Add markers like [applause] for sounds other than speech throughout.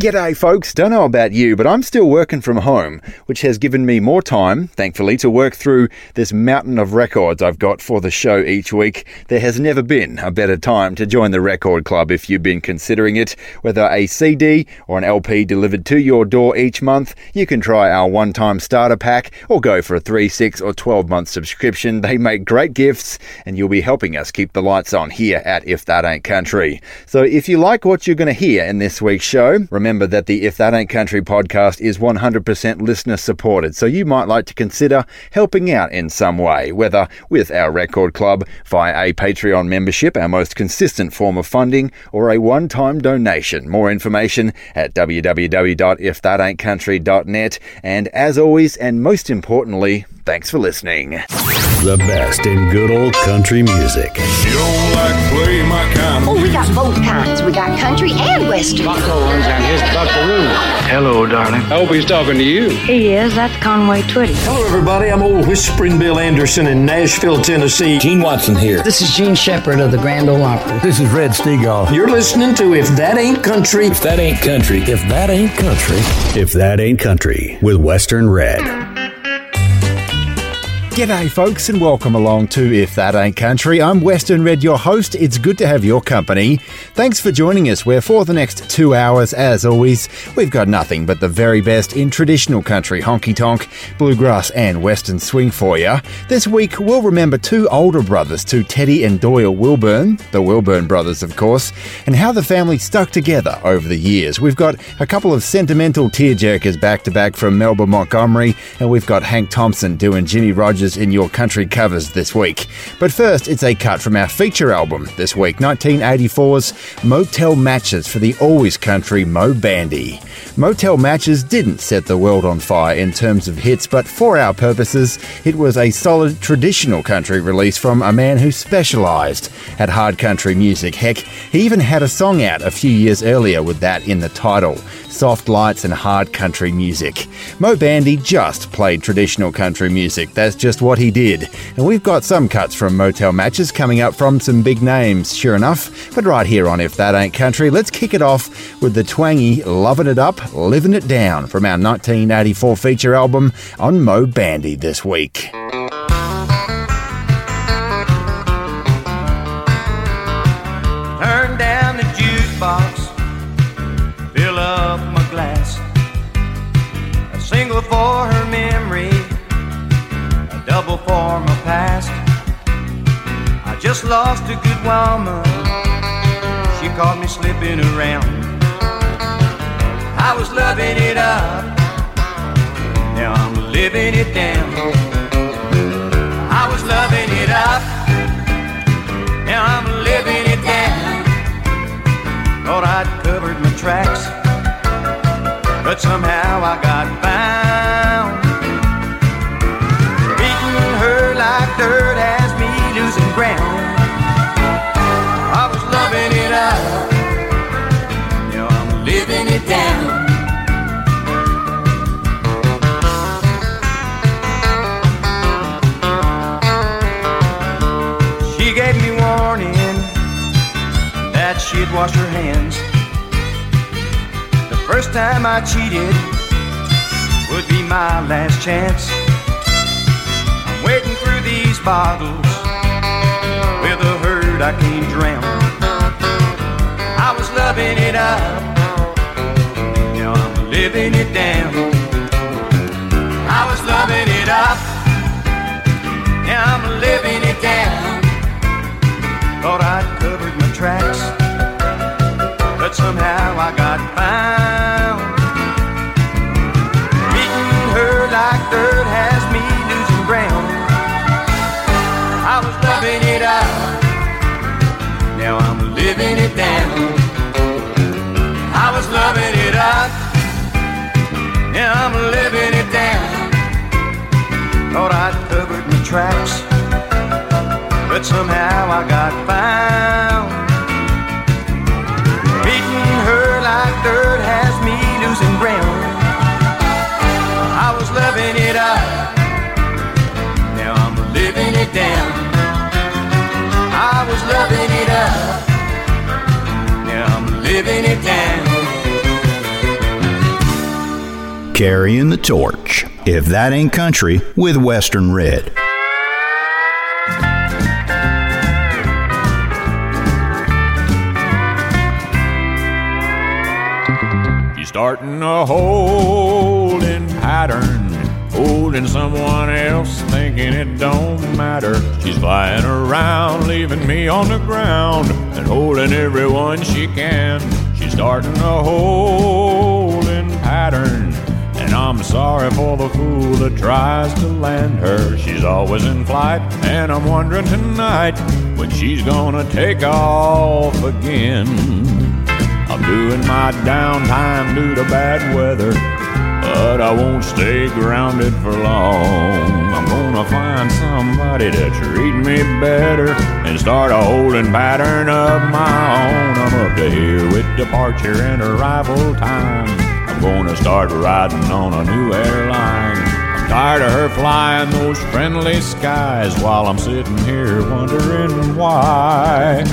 G'day, folks. Don't know about you, but I'm still working from home, which has given me more time, thankfully, to work through this mountain of records I've got for the show each week. There has never been a better time to join the Record Club if you've been considering it. Whether a CD or an LP delivered to your door each month, you can try our one time starter pack or go for a 3, 6, or 12 month subscription. They make great gifts, and you'll be helping us keep the lights on here at If That Ain't Country. So if you like what you're going to hear in this week's show, remember Remember that the If That Ain't Country podcast is 100% listener supported, so you might like to consider helping out in some way, whether with our record club, via a Patreon membership, our most consistent form of funding, or a one time donation. More information at www.ifthataintcountry.net. And as always, and most importantly, Thanks for listening. The best in good old country music. You don't like play my kind Oh, we got both kinds. We got country and western. Buck Owens and his buckaroo. Hello, darling. I hope he's talking to you. He is. That's Conway Twitty. Hello, everybody. I'm old Whispering Bill Anderson in Nashville, Tennessee. Gene Watson here. This is Jean Shepard of the Grand Ole Opry. This is Red Steagall. You're listening to If That Ain't Country. If That Ain't Country. If That Ain't Country. If That Ain't Country with Western Red. G'day, folks, and welcome along to If That Ain't Country. I'm Western Red, your host. It's good to have your company. Thanks for joining us, where for the next two hours, as always, we've got nothing but the very best in traditional country honky tonk, bluegrass, and western swing for you. This week, we'll remember two older brothers to Teddy and Doyle Wilburn, the Wilburn brothers, of course, and how the family stuck together over the years. We've got a couple of sentimental tearjerkers back to back from Melba Montgomery, and we've got Hank Thompson doing Jimmie In your country covers this week. But first, it's a cut from our feature album this week, 1984's Motel Matches for the Always Country Moe Bandy. Motel Matches didn't set the world on fire in terms of hits, but for our purposes, it was a solid traditional country release from a man who specialised at hard country music. Heck, he even had a song out a few years earlier with that in the title soft lights and hard country music. Moe Bandy just played traditional country music. That's just what he did. And we've got some cuts from Motel Matches coming up from some big names, sure enough. But right here on If That Ain't Country, let's kick it off with the twangy Lovin' It Up, Living It Down from our 1984 feature album on Moe Bandy this week. Double for my past. I just lost a good woman, she caught me slipping around. I was loving it up, now I'm living it down. I was loving it up, now I'm living it down. Thought I'd covered my tracks, but somehow I got found. Wash her hands. The first time I cheated would be my last chance. I'm waiting through these bottles with a hurt I can't drown. I was loving it up, now I'm living it down. I was loving it up, now I'm living it down. Thought I'd covered my tracks, but somehow I got found. Beating her like dirt has me losing ground. I was loving it up, now I'm living it down. I was loving it up, now I'm living it down. Thought I'd covered my tracks but somehow I got found. Carrying the torch. If that ain't country, with Western Red. She's starting a holding pattern, holding someone else, thinking it don't matter. She's flying around, leaving me on the ground, and holding everyone she can. She's starting a. And I'm sorry for the fool that tries to land her. She's always in flight, and I'm wondering tonight when she's gonna take off again. I'm doing my downtime due to bad weather, but I won't stay grounded for long. I'm gonna find somebody to treat me better and start a holding pattern of my own. I'm up to here with departure and arrival time. I'm gonna start riding on a new airline. I'm tired of her flying those friendly skies while I'm sitting here wondering why.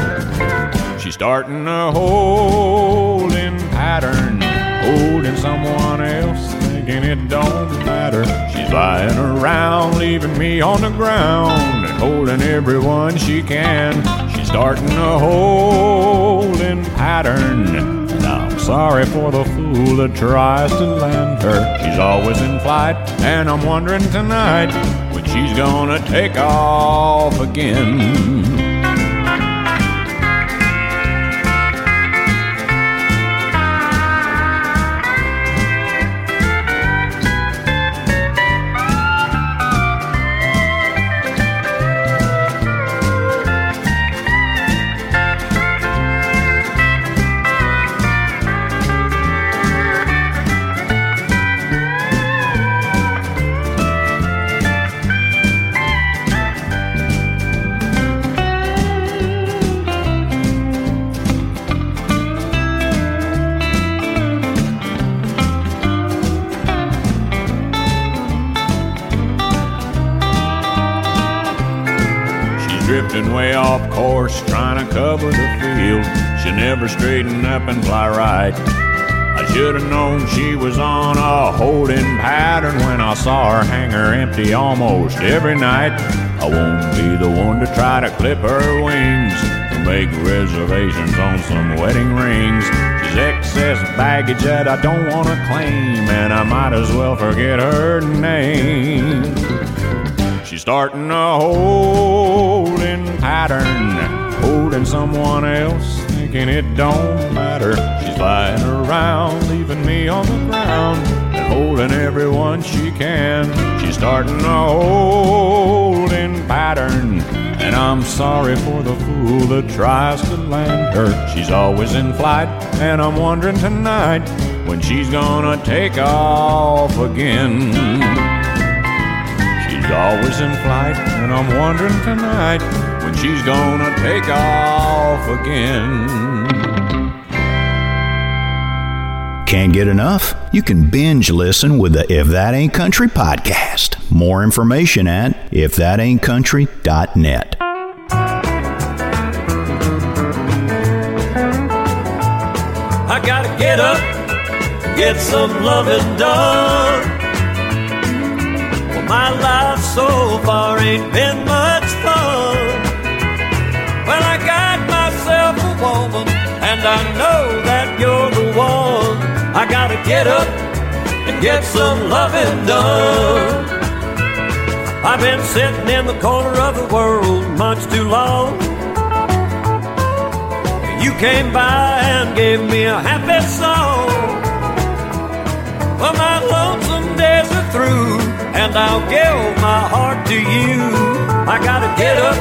She's starting a holding pattern, holding someone else, thinking it don't matter. She's lying around, leaving me on the ground, and holding everyone she can. She's starting a holding pattern, and I'm sorry for the fool that tries to land her. She's always in flight, and I'm wondering tonight when she's gonna take off again. Way off course, trying to cover the field. She never straightened up and fly right. I should have known she was on a holding pattern when I saw her hangar empty almost every night. I won't be the one to try to clip her wings or make reservations on some wedding rings. She's excess baggage that I don't want to claim, and I might as well forget her name. She's starting a holding pattern, holding someone else, thinking it don't matter. She's flying around, leaving me on the ground, and holding everyone she can. She's starting a holding pattern, and I'm sorry for the fool that tries to land her. She's always in flight, and I'm wondering tonight when she's gonna take off again. She's always in flight, and I'm wondering tonight when she's gonna take off again. Can't get enough? You can binge listen with the If That Ain't Country podcast. More information at ifthataintcountry.net. I gotta get up, get some loving done. Well, my life so far ain't been much fun. I know that you're the one. I gotta get up and get some loving done. I've been sitting in the corner of the world much too long. You came by and gave me a happy song. Well, my lonesome days are through, and I'll give my heart to you. I gotta get up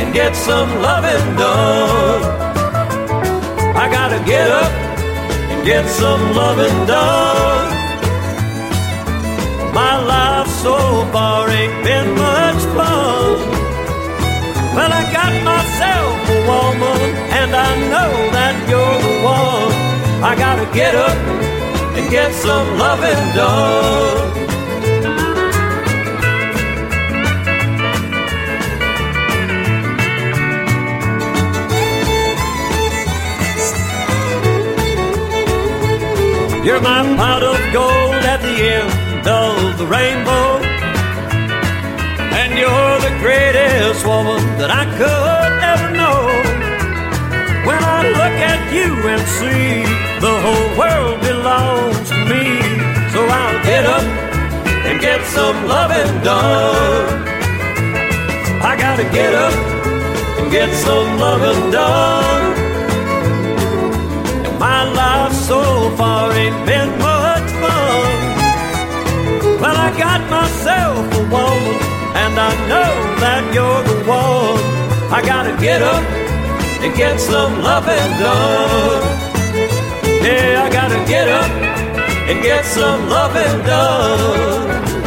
and get some loving done. I gotta get up and get some loving done. My life so far ain't been much fun. Well, I got myself a woman, and I know that you're the one. I gotta get up and get some loving done. Pot of gold at the end of the rainbow. And you're the greatest woman that I could ever know. When I look at you and see the whole world belongs to me, so I'll get up and get some loving done. I gotta get up and get some loving done. And my life so far ain't been got myself a woman, and I know that you're the one. I gotta get up and get some loving done. Yeah, I gotta get up and get some loving done.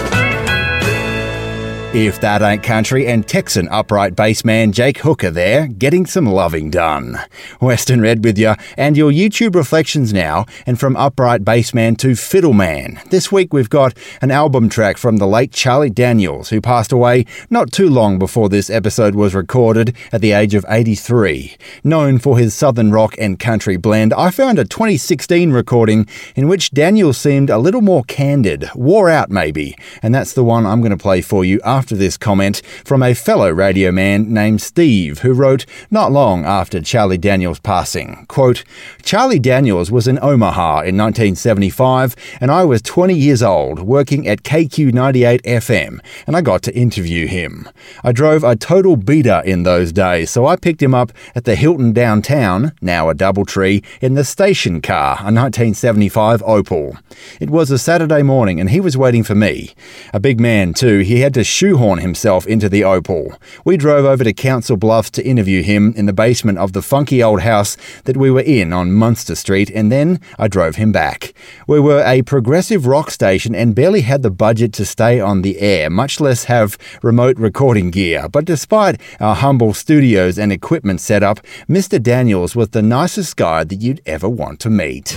If that ain't country and Texan upright bassman Jake Hooker there, getting some loving done. Western Red with you, and your YouTube reflections now, and from upright bassman to fiddleman. This week we've got an album track from the late Charlie Daniels, who passed away not too long before this episode was recorded at the age of 83. Known for his southern rock and country blend, I found a 2016 recording in which Daniels seemed a little more candid, wore out maybe, and that's the one I'm going to play for you after after this comment from a fellow radio man named Steve, who wrote not long after Charlie Daniels' passing. Quote, Charlie Daniels was in Omaha in 1975, and I was 20 years old, working at KQ98 FM, and I got to interview him. I drove a total beater in those days, so I picked him up at the Hilton downtown, now a Doubletree, in the station car, a 1975 Opel. It was a Saturday morning, and he was waiting for me. A big man, too, he had to shoot shoehorn himself into the Opel. We drove over to Council Bluffs to interview him in the basement of the funky old house that we were in on Munster Street, and then I drove him back. We were a progressive rock station and barely had the budget to stay on the air, much less have remote recording gear. But despite our humble studios and equipment setup, Mr. Daniels was the nicest guy that you'd ever want to meet.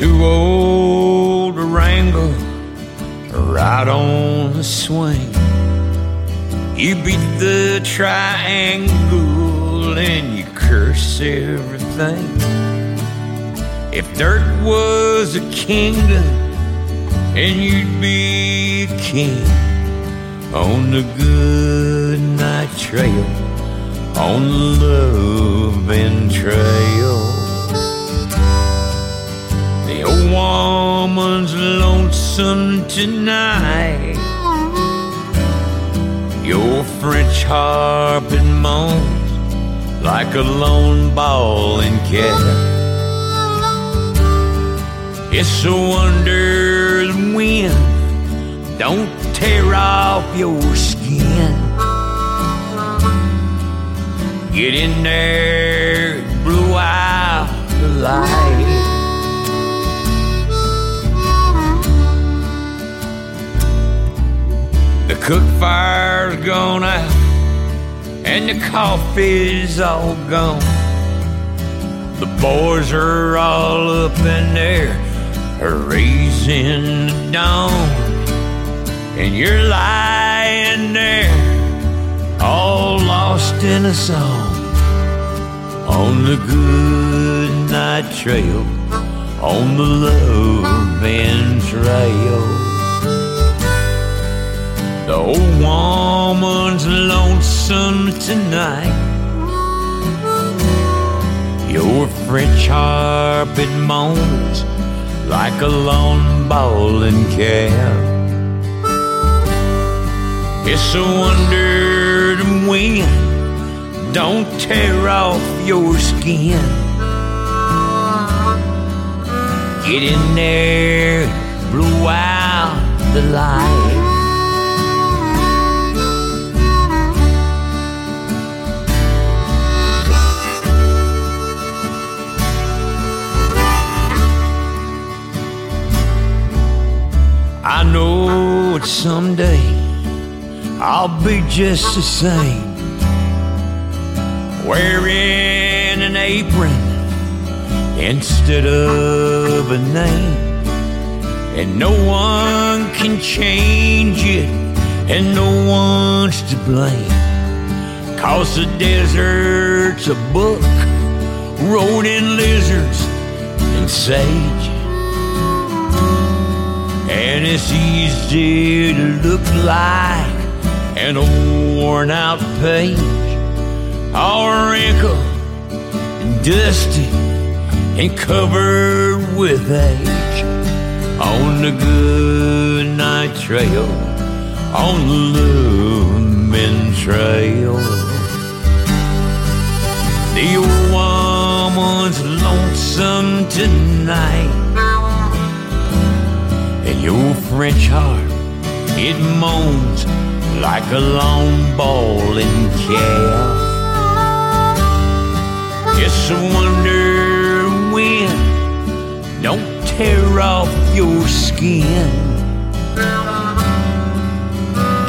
Too old to wrangle, right on the swing. You beat the triangle and you curse everything. If dirt was a kingdom and you'd be a king on the good night trail, on the loving trail. The old woman's lonesome tonight. Your French harp it moans like a lone ball and cat. It's a wonder the wind don't tear off your skin. Get in there, blew out the light. Cook fire's gone out and the coffee's all gone. The boys are all up in there raising the dawn. And you're lying there all lost in a song on the good night trail, on the loving trail. The old woman's lonesome tonight. Your French harp it moans like a lone bowling cap. It's a wonder the wind don't tear off your skin. Get in there, blow out the light. I know that someday I'll be just the same. Wearing an apron instead of a name. and no one can change it, and no one's to blame. Cause the desert's a book wrote in lizards and sage. And it's easy to look like an worn out page, all wrinkled and dusty and covered with age. On the good night trail, on the Lumen trail. The old woman's lonesome tonight. Your French heart, it moans like a long ball in calf. Just a wonder when don't tear off your skin.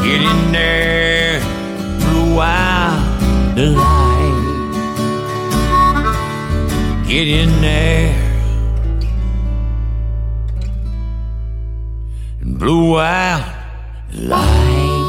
Get in there, blow out the light. Get in there blow out light.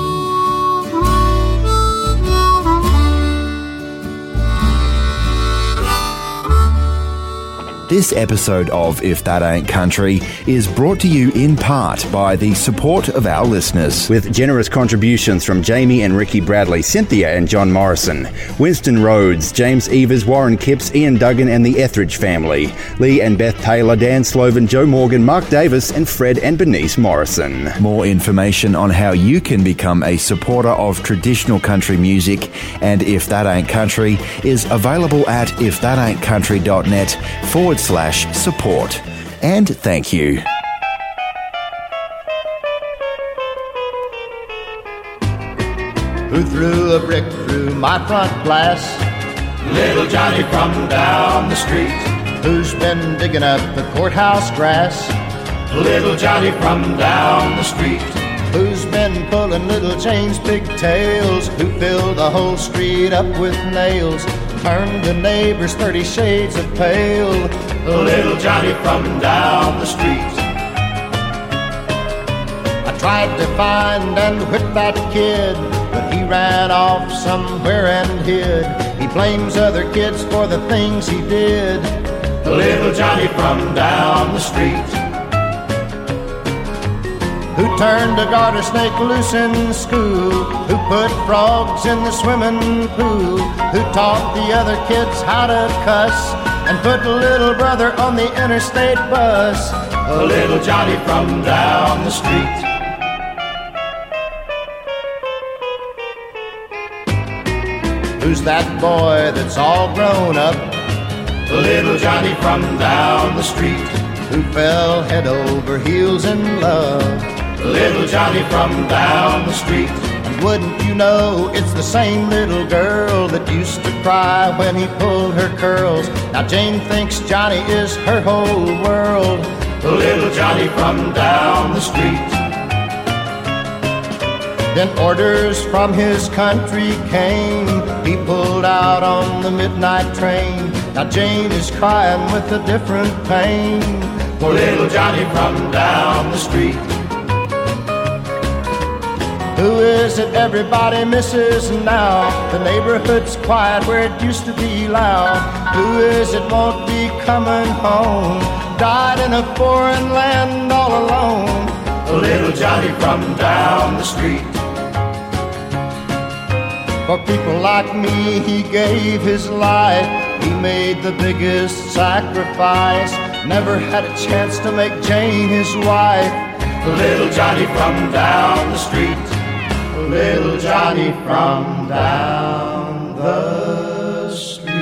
This episode of If That Ain't Country is brought to you in part by the support of our listeners. With generous contributions from Jamie and Ricky Bradley, Cynthia and John Morrison, Winston Rhodes, James Evers, Warren Kipps, Ian Duggan and the Etheridge family, Lee and Beth Taylor, Dan Sloven, Joe Morgan, Mark Davis, and Fred and Bernice Morrison. More information on how you can become a supporter of traditional country music and If That Ain't Country is available at ifthataintcountry.net forward slash support. And thank you. Who threw a brick through my front glass? Little Johnny from down the street. Who's been digging up the courthouse grass? Little Johnny from down the street. Who's been pulling little Jane's pigtails? Who filled the whole street up with nails? Turned the neighbors thirty shades of pale. Little Johnny from down the street. I tried to find and whip that kid, but he ran off somewhere and hid. He blames other kids for the things he did. Little Johnny from down the street. Who turned a garter snake loose in school? Who put frogs in the swimming pool? Who taught the other kids how to cuss? And put little brother on the interstate bus? A little Johnny from down the street. Who's that boy that's all grown up? A little Johnny from down the street. Who fell head over heels in love? Little Johnny from down the street. And wouldn't you know it's the same little girl that used to cry when he pulled her curls? Now Jane thinks Johnny is her whole world. Little Johnny from down the street. Then orders from his country came. He pulled out on the midnight train. Now Jane is crying with a different pain. For little Johnny from down the street. Who is it everybody misses now? The neighborhood's quiet where it used to be loud. Who is it won't be coming home? Died in a foreign land all alone. Little Johnny from down the street. For people like me, he gave his life. He made the biggest sacrifice. Never had a chance to make Jane his wife. Little Johnny from down the street. Little Johnny from down the street.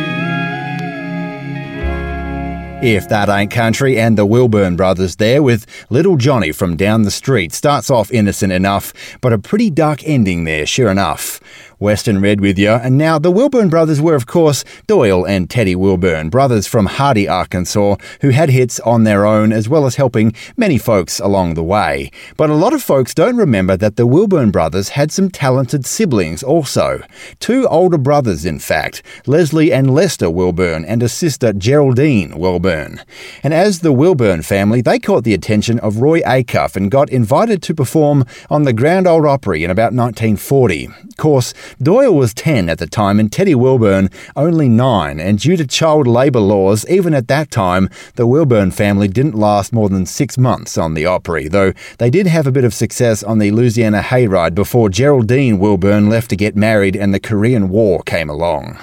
If That Ain't Country and the Wilburn Brothers there with Little Johnny from down the street starts off innocent enough, but a pretty dark ending there, sure enough. Western Red with you. And now, the Wilburn brothers were, of course, Doyle and Teddy Wilburn, brothers from Hardy, Arkansas, who had hits on their own as well as helping many folks along the way. But a lot of folks don't remember that the Wilburn brothers had some talented siblings also. Two older brothers, in fact, Leslie and Lester Wilburn, and a sister, Geraldine Wilburn. And as the Wilburn family, they caught the attention of Roy Acuff and got invited to perform on the Grand Ole Opry in about 1940. Of course, Doyle was 10 at the time and Teddy Wilburn only 9, and due to child labour laws, even at that time, the Wilburn family didn't last more than six months on the Opry, though they did have a bit of success on the Louisiana Hayride before Geraldine Wilburn left to get married and the Korean War came along.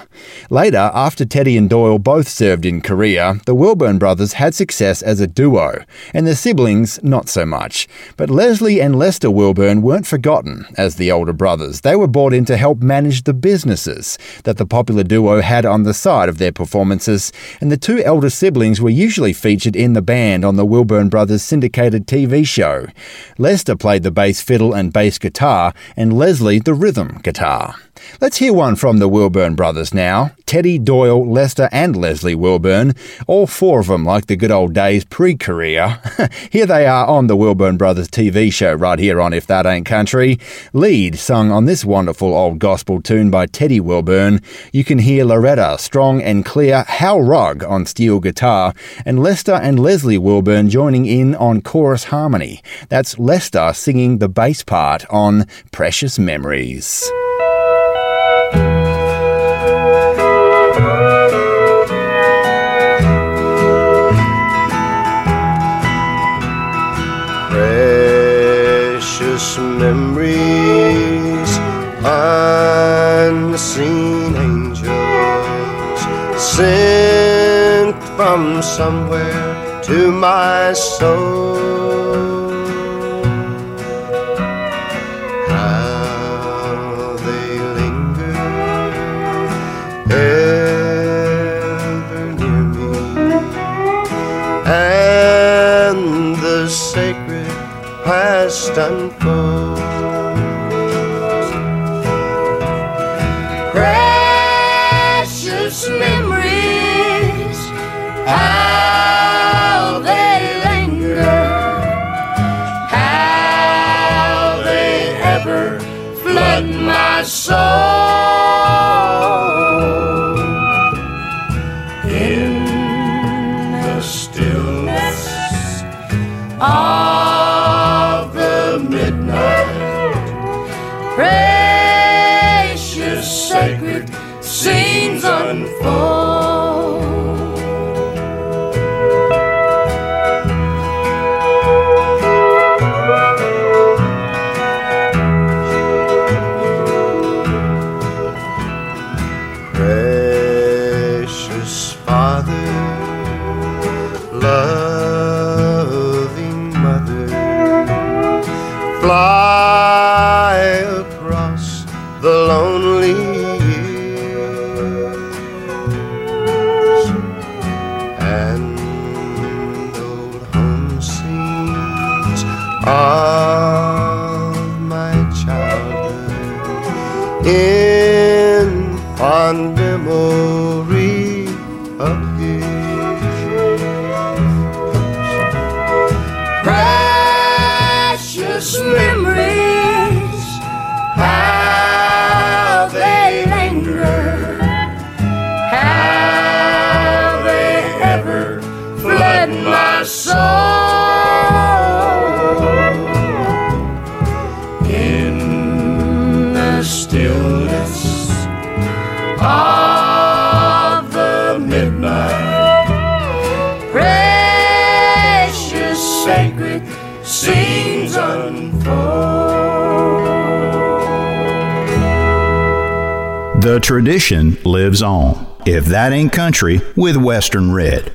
Later, after Teddy and Doyle both served in Korea, the Wilburn brothers had success as a duo, and their siblings not so much. But Leslie and Lester Wilburn weren't forgotten as the older brothers. They were brought in to help manage the businesses that the popular duo had on the side of their performances, and the two elder siblings were usually featured in the band on the Wilburn brothers syndicated TV show. Lester played the bass fiddle and bass guitar, and Leslie the rhythm guitar. Let's hear one from the Wilburn brothers now. Teddy, Doyle, Lester, and Leslie Wilburn. All four of them like the good old days pre career. [laughs] here they are on the Wilburn Brothers TV show right here on If That Ain't Country. Lead sung on this wonderful old gospel tune by Teddy Wilburn. You can hear Loretta, strong and clear, Hal Rugg on steel guitar, and Lester and Leslie Wilburn joining in on chorus harmony. That's Lester singing the bass part on Precious Memories. Memories, unseen angels sent from somewhere to my soul. Past unfolds. Precious memories, how they linger, how they ever flood my soul. In the stillness of Tradition lives on. If that ain't country, with Western Red.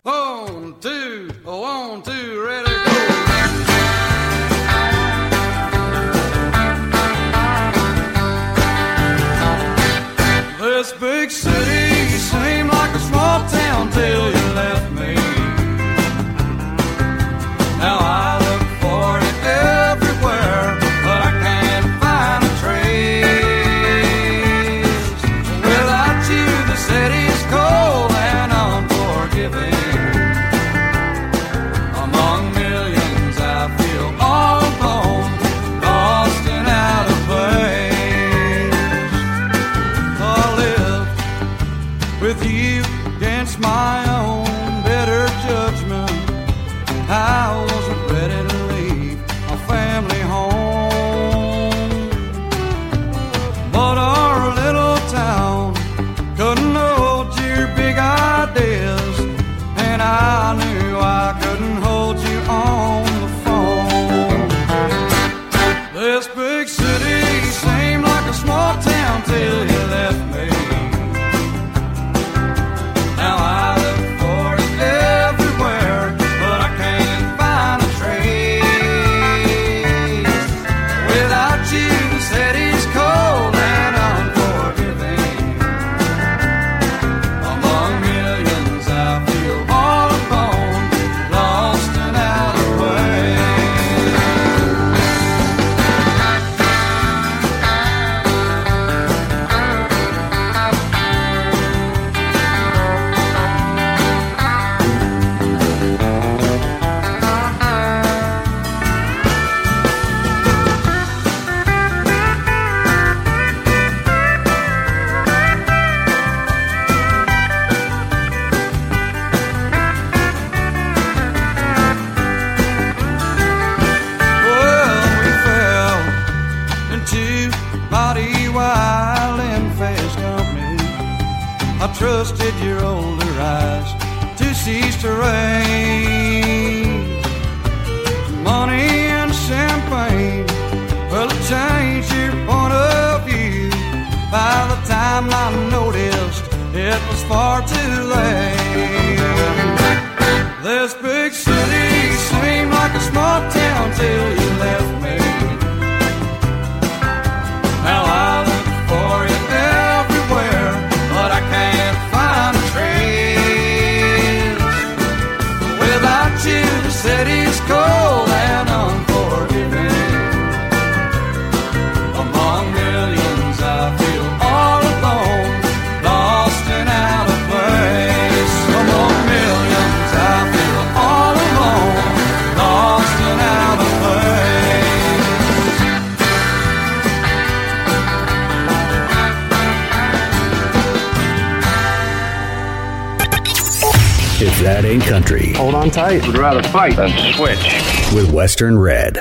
Switch. With Western Red.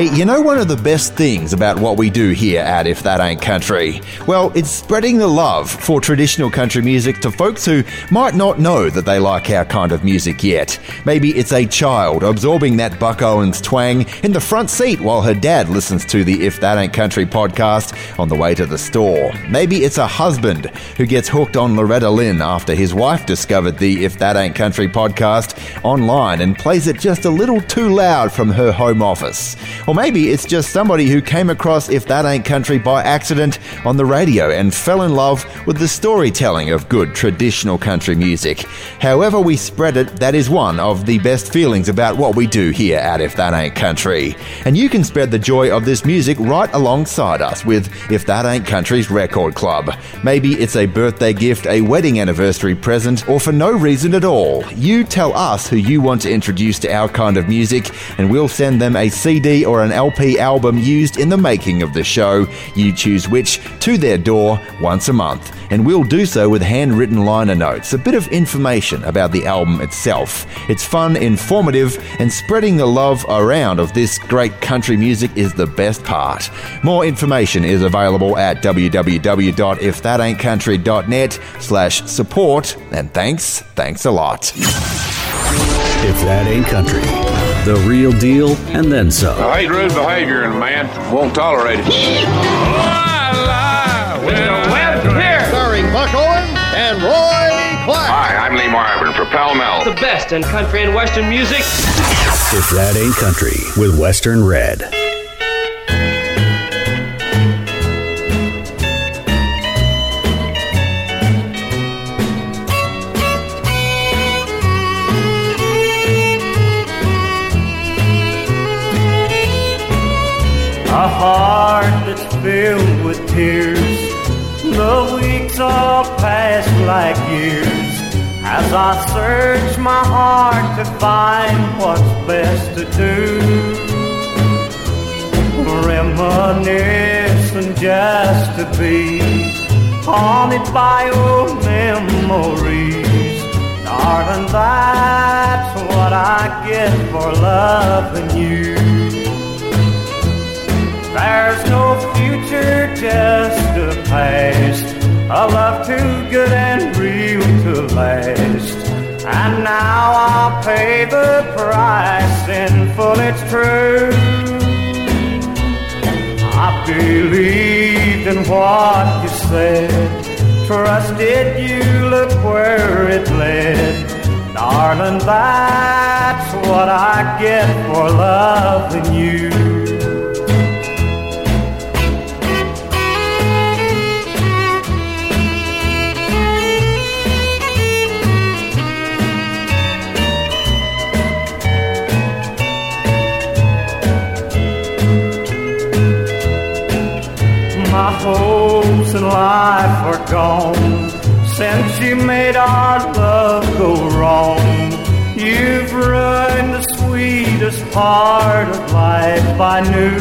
Hey, you know one of the best things about what we do here at If That Ain't Country? Well, it's spreading the love for traditional country music to folks who might not know that they like our kind of music yet. Maybe it's a child absorbing that Buck Owens twang in the front seat while her dad listens to the If That Ain't Country podcast on the way to the store. Maybe it's a husband who gets hooked on Loretta Lynn after his wife discovered the If That Ain't Country podcast online and plays it just a little too loud from her home office. Or maybe it's just somebody who came across If That Ain't Country by accident on the radio and fell in love with the storytelling of good traditional country music. However, we spread it, that is one of the best feelings about what we do here at If That Ain't Country. And you can spread the joy of this music right alongside us with If That Ain't Country's Record Club. Maybe it's a birthday gift, a wedding anniversary present, or for no reason at all. You tell us who you want to introduce to our kind of music, and we'll send them a CD or an LP album used in the making of the show. You choose which to their door once a month. And we'll do so with handwritten liner notes, a bit of information about the album itself. It's fun, informative, and spreading the love around of this great country music is the best part. More information is available at www.ifthataintcountry.net slash support. And thanks, thanks a lot. If that ain't country. The real deal and then some. I hate rude behavior and a man won't tolerate it. Starring Pall Mall. The best in country and western music. If that ain't country with Western Red. A heart that's filled with tears. The weeks all pass like years as I search my heart to find what's best to do. Reminiscing just to be haunted by old memories. Darling, that's what I get for loving you. There's no future, just a past. A love too good and real to last. And now I'll pay the price in full, it's true. I believed in what you said. Trusted you, look where it led. Darling, that's what I get for loving you. Hopes in life are gone since you made our love go wrong. You've ruined the sweetest part of life I knew.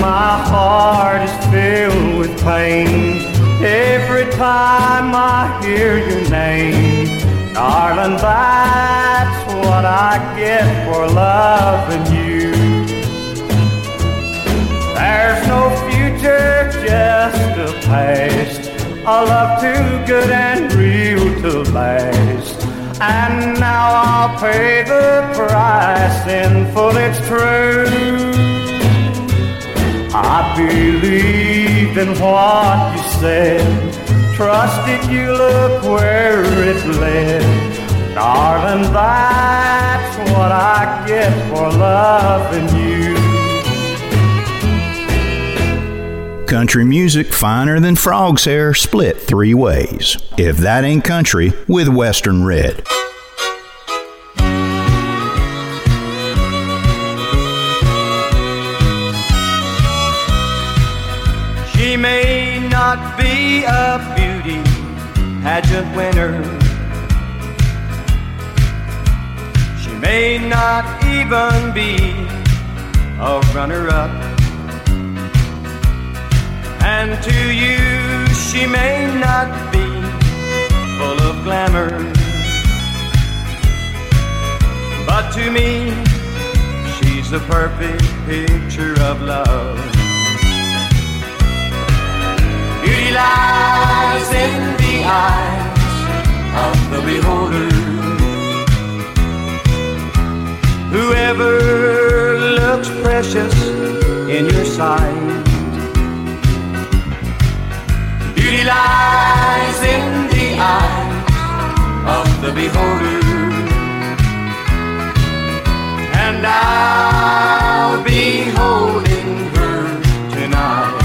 My heart is filled with pain every time I hear your name. Darling, that's what I get for loving you. There's no future, just a past. A love too good and real to last. And now I'll pay the price in full, it's true. I believed in what you said, trusted you, look where it led. Darling, that's what I get for loving you. Country music finer than frog's hair, split three ways. If that ain't country, with Western Red. She may not be a beauty pageant winner She may not even be a runner up. And to you, she may not be full of glamour. But to me, she's the perfect picture of love. Beauty lies in the eyes of the beholder. Whoever looks precious in your sight. Lies in the eyes of the beholder. And I'll be holding her tonight.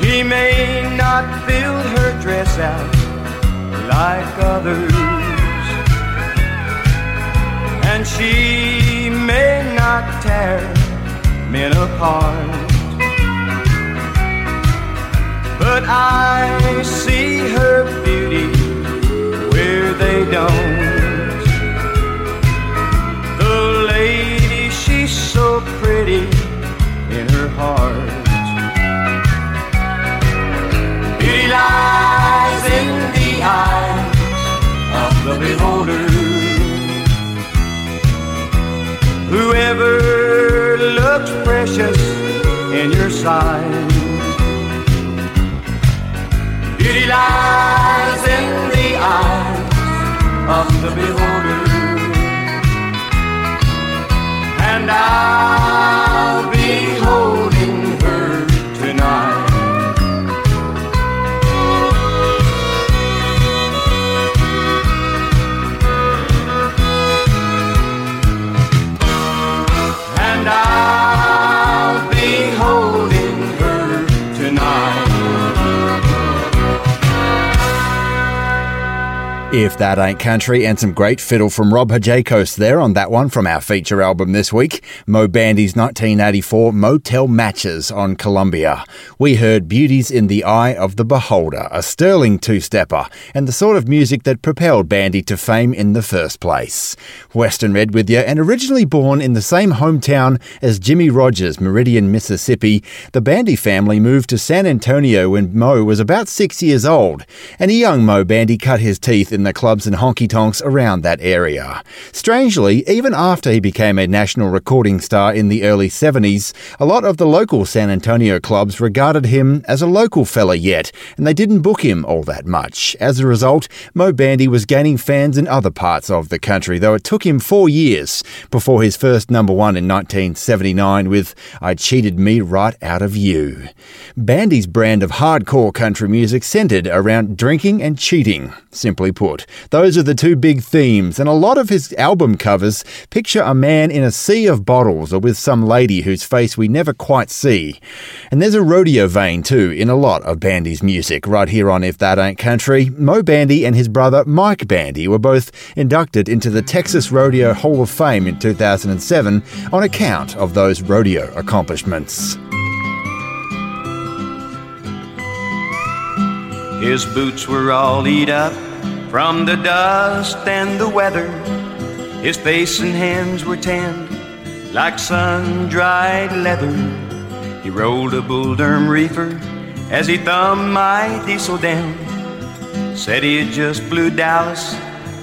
She may not build her dress out like others. She may not tear men apart. But I see her beauty where they don't. The lady, she's so pretty in her heart. Beauty lies in the eyes of the beholder. Whoever looks precious in your sight, beauty lies in the eyes of the beholder. And I'll be If That Ain't Country, and some great fiddle from Rob Hajacos there on that one from our feature album this week. Moe Bandy's 1984 Motel Matches on Columbia. We heard Beauties in the Eye of the Beholder, a sterling two stepper, and the sort of music that propelled Bandy to fame in the first place. Western Red with you, and originally born in the same hometown as Jimmie Rodgers, Meridian, Mississippi, the Bandy family moved to San Antonio when Moe was about six years old, and a young Moe Bandy cut his teeth in the clubs and honky tonks around that area. Strangely, even after he became a national recording star in the early 70s, a lot of the local San Antonio clubs regarded him as a local fella yet, and they didn't book him all that much. As a result, Moe Bandy was gaining fans in other parts of the country, though it took him four years before his first number one in 1979 with I Cheated Me Right Out of You. Bandy's brand of hardcore country music centered around drinking and cheating, simply put. Those are the two big themes, and a lot of his album covers picture a man in a sea of bottles or with some lady whose face we never quite see. And there's a rodeo vein too in a lot of Bandy's music. Right here on If That Ain't Country, Moe Bandy and his brother Mike Bandy were both inducted into the Texas Rodeo Hall of Fame in 2007 on account of those rodeo accomplishments. His boots were all eat up from the dust and the weather, his face and hands were tanned like sun dried leather. He rolled a bull durham reefer as he thumbed my diesel down. Said he had just blew Dallas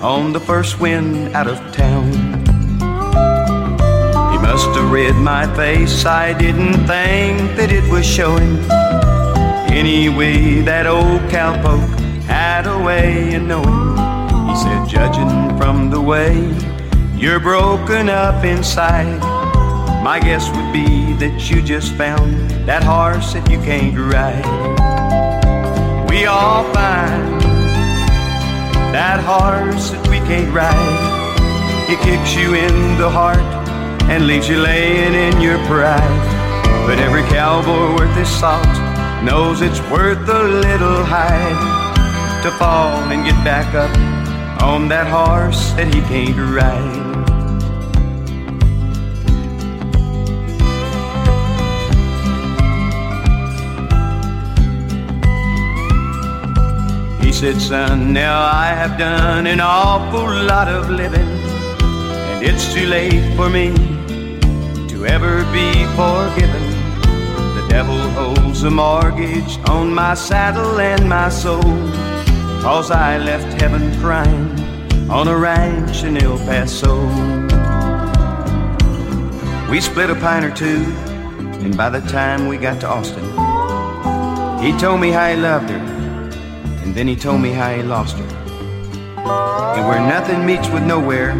on the first wind out of town. He must have read my face. I didn't think that it was showing. Anyway, that old cowpoke had a way of knowing. He said, judging from the way you're broken up inside, my guess would be that you just found that horse that you can't ride. We all find that horse that we can't ride. He kicks you in the heart and leaves you laying in your pride. But every cowboy worth his salt knows it's worth a little hide to fall and get back up on that horse that he can't ride. He said, son, now I have done an awful lot of living and it's too late for me to ever be forgiven. The devil holds a mortgage on my saddle and my soul. Cause I left heaven crying on a ranch in El Paso. We split a pint or two, and by the time we got to Austin, he told me how he loved her, and then he told me how he lost her. And where nothing meets with nowhere,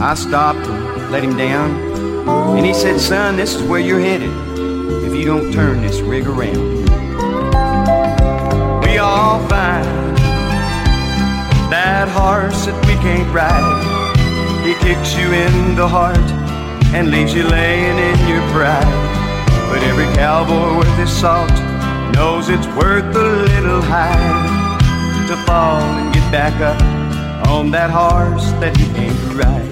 I stopped and let him down. And he said, Son, this is where you're headed if you don't turn this rig around. We all find that horse that we can't ride. He kicks you in the heart and leaves you laying in your pride. But every cowboy worth his salt knows it's worth a little hide to fall and get back up on that horse that he can't ride.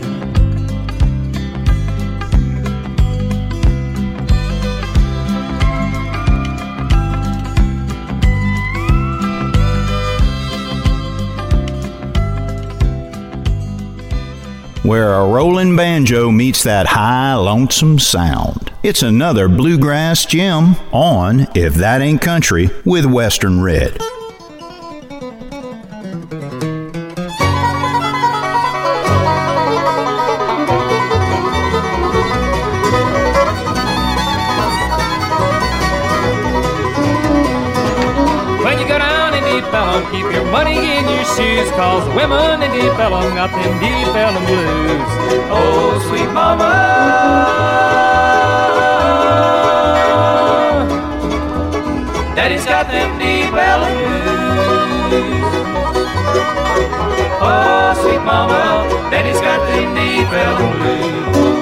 Where a rolling banjo meets that high, lonesome sound. It's another bluegrass gem on If That Ain't Country with Western Red. Daddy's got them Deep Ellum blues. Oh, sweet mama. Daddy's got them Deep Ellum blues.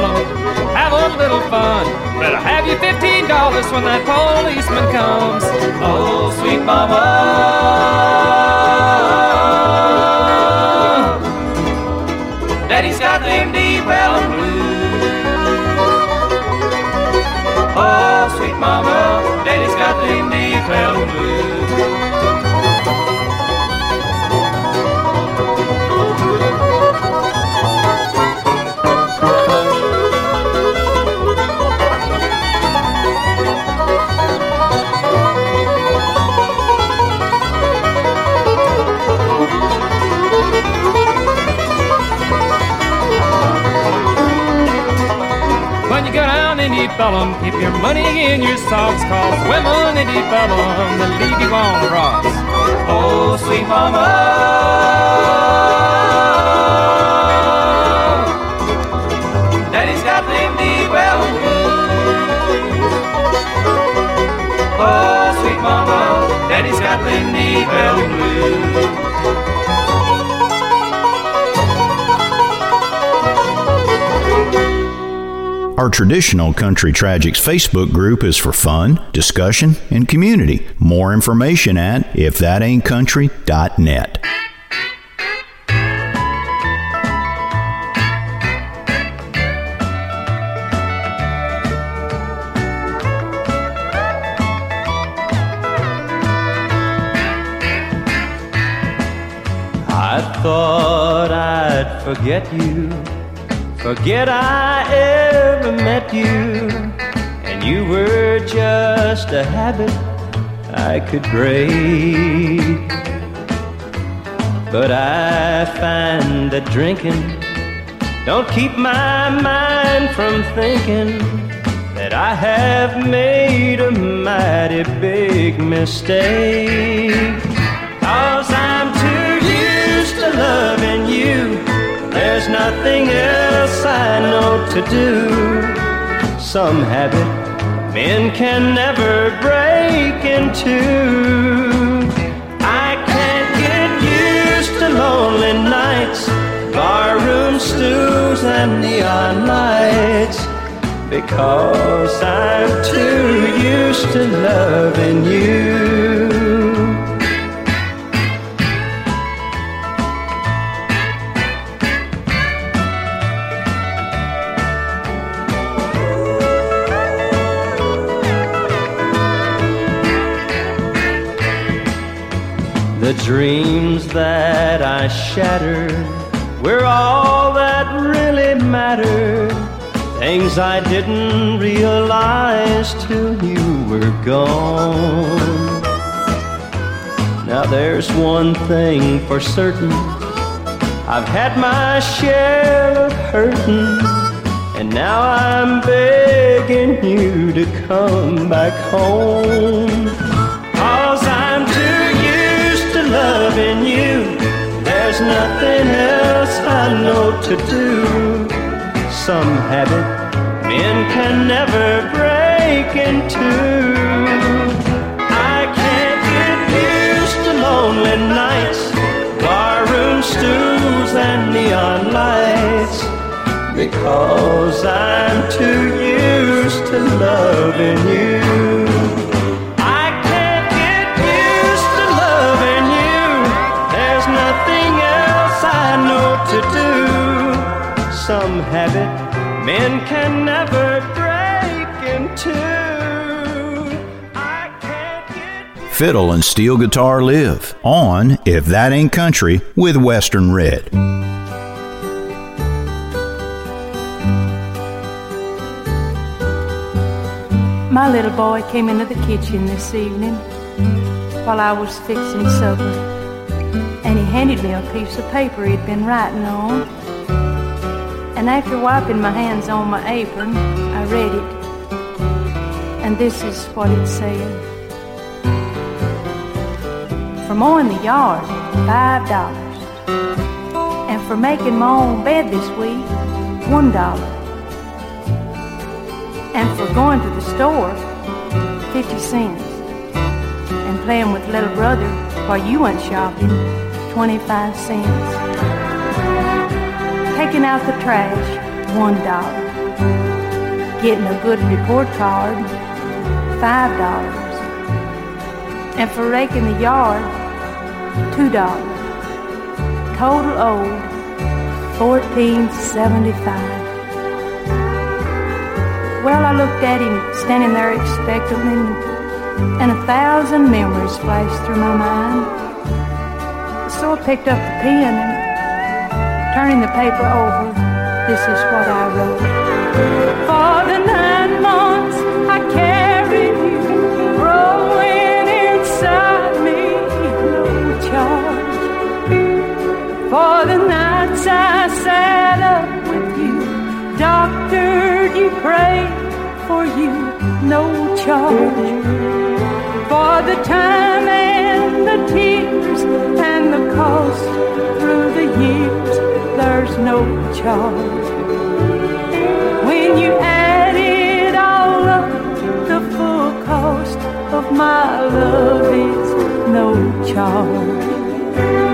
Fellow, have a little fun. Better have you fifteen dollars when that policeman comes. Oh, sweet mama. Daddy's got them deep Ellum Deep Ellum. Keep your money in your socks, cause women in Deep Ellum, they leave you on the rocks. Oh, sweet mama. Daddy's got Deep Ellum blues. Oh, sweet mama. Daddy's got them Deep Ellum blues. Our traditional Country Tragics Facebook group is for fun, discussion, and community. More information at ifthataintcountry.net. I thought I'd forget you, forget I met you, and you were just a habit I could break. But I find that drinking don't keep my mind from thinking that I have made a mighty big mistake. Cause I'm too used to loving you. There's nothing else I know to do. Some habit men can never break into. I can't get used to lonely nights, barroom stews, and neon lights. Because I'm too used to loving you. The dreams that I shattered were all that really mattered. Things I didn't realize till you were gone. Now there's one thing for certain I've had my share of hurting, and now I'm begging you to come back home. There's nothing else I know to do. Some habit men can never break into. I can't get used to lonely nights, barroom stews, and neon lights. Because I'm too used to loving you. Fiddle and steel guitar live on If That Ain't Country with Western Red. My little boy came into the kitchen this evening while I was fixing supper, and he handed me a piece of paper he'd been writing on. And after wiping my hands on my apron, I read it. And this is what it said. For mowing the yard, five dollars. And for making my own bed this week, one dollar. And for going to the store, 50 cents. And playing with little brother while you went shopping, 25 cents. Taking out the trash, one dollar. Getting a good report card, five dollars. And for raking the yard, two dollars. Total owed, fourteen seventy-five. Well, I looked at him standing there expectantly, and a thousand memories flashed through my mind. So I picked up the pen and, turning the paper over, this is what I wrote. For the nine months I carried I sat up with you, doctored you, prayed for you, no charge. For the time and the tears and the cost through the years, there's no charge. When you add it all up, the full cost of my love is no charge.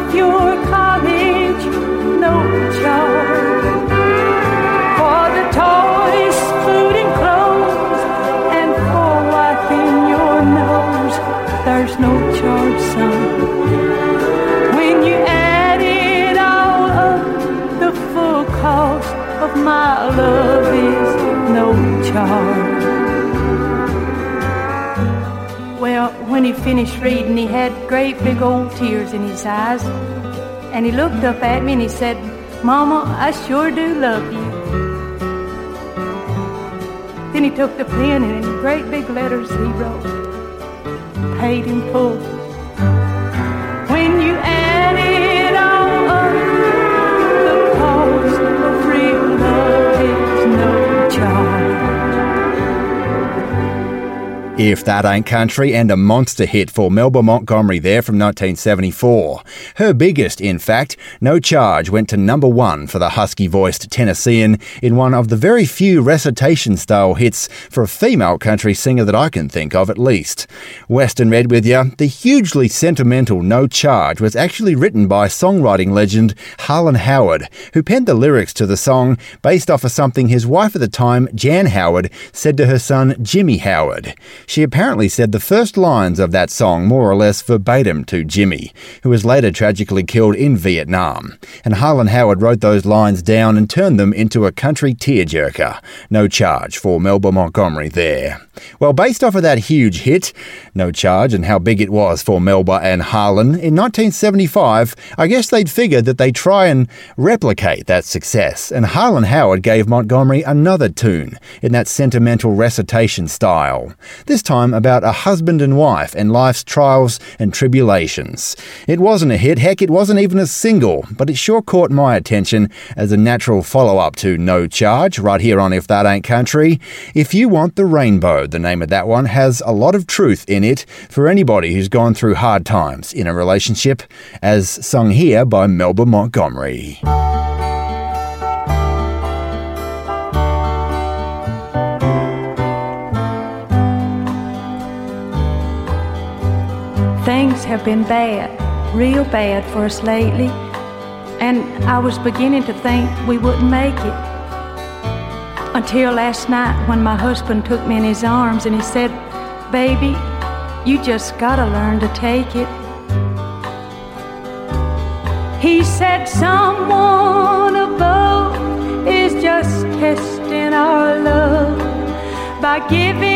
Of your he finished reading, he had great big old tears in his eyes. And he looked up at me and he said, Mama, I sure do love you. Then he took the pen and in great big letters he wrote, paid in full. If That Ain't Country and a monster hit for Melba Montgomery there from 1974. Her biggest, in fact, No Charge went to number one for the husky voiced Tennessean in one of the very few recitation style hits for a female country singer that I can think of at least. Western Red with ya, the hugely sentimental No Charge was actually written by songwriting legend Harlan Howard, who penned the lyrics to the song based off of something his wife at the time, Jan Howard, said to her son Jimmy Howard. She apparently said the first lines of that song more or less verbatim to Jimmy, who was later tragically killed in Vietnam. And Harlan Howard wrote those lines down and turned them into a country tearjerker. No charge for Melba Montgomery there. Well, based off of that huge hit, No Charge, and how big it was for Melba and Harlan, in 1975, I guess they'd figured that they'd try and replicate that success, and Harlan Howard gave Montgomery another tune in that sentimental recitation style. This time about a husband and wife and life's trials and tribulations. It wasn't a hit, heck, it wasn't even a single, but it sure caught my attention as a natural follow up to No Charge, right here on If That Ain't Country. If You Want the Rainbow, the name of that one, has a lot of truth in it for anybody who's gone through hard times in a relationship, as sung here by Melba Montgomery. Have been bad, real bad for us lately, and I was beginning to think we wouldn't make it. Until last night when my husband took me in his arms and he said, Baby, you just gotta learn to take it. He said, Someone above is just testing our love by giving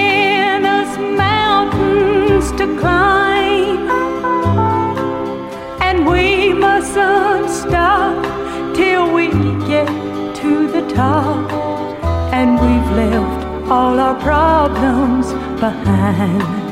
problems behind.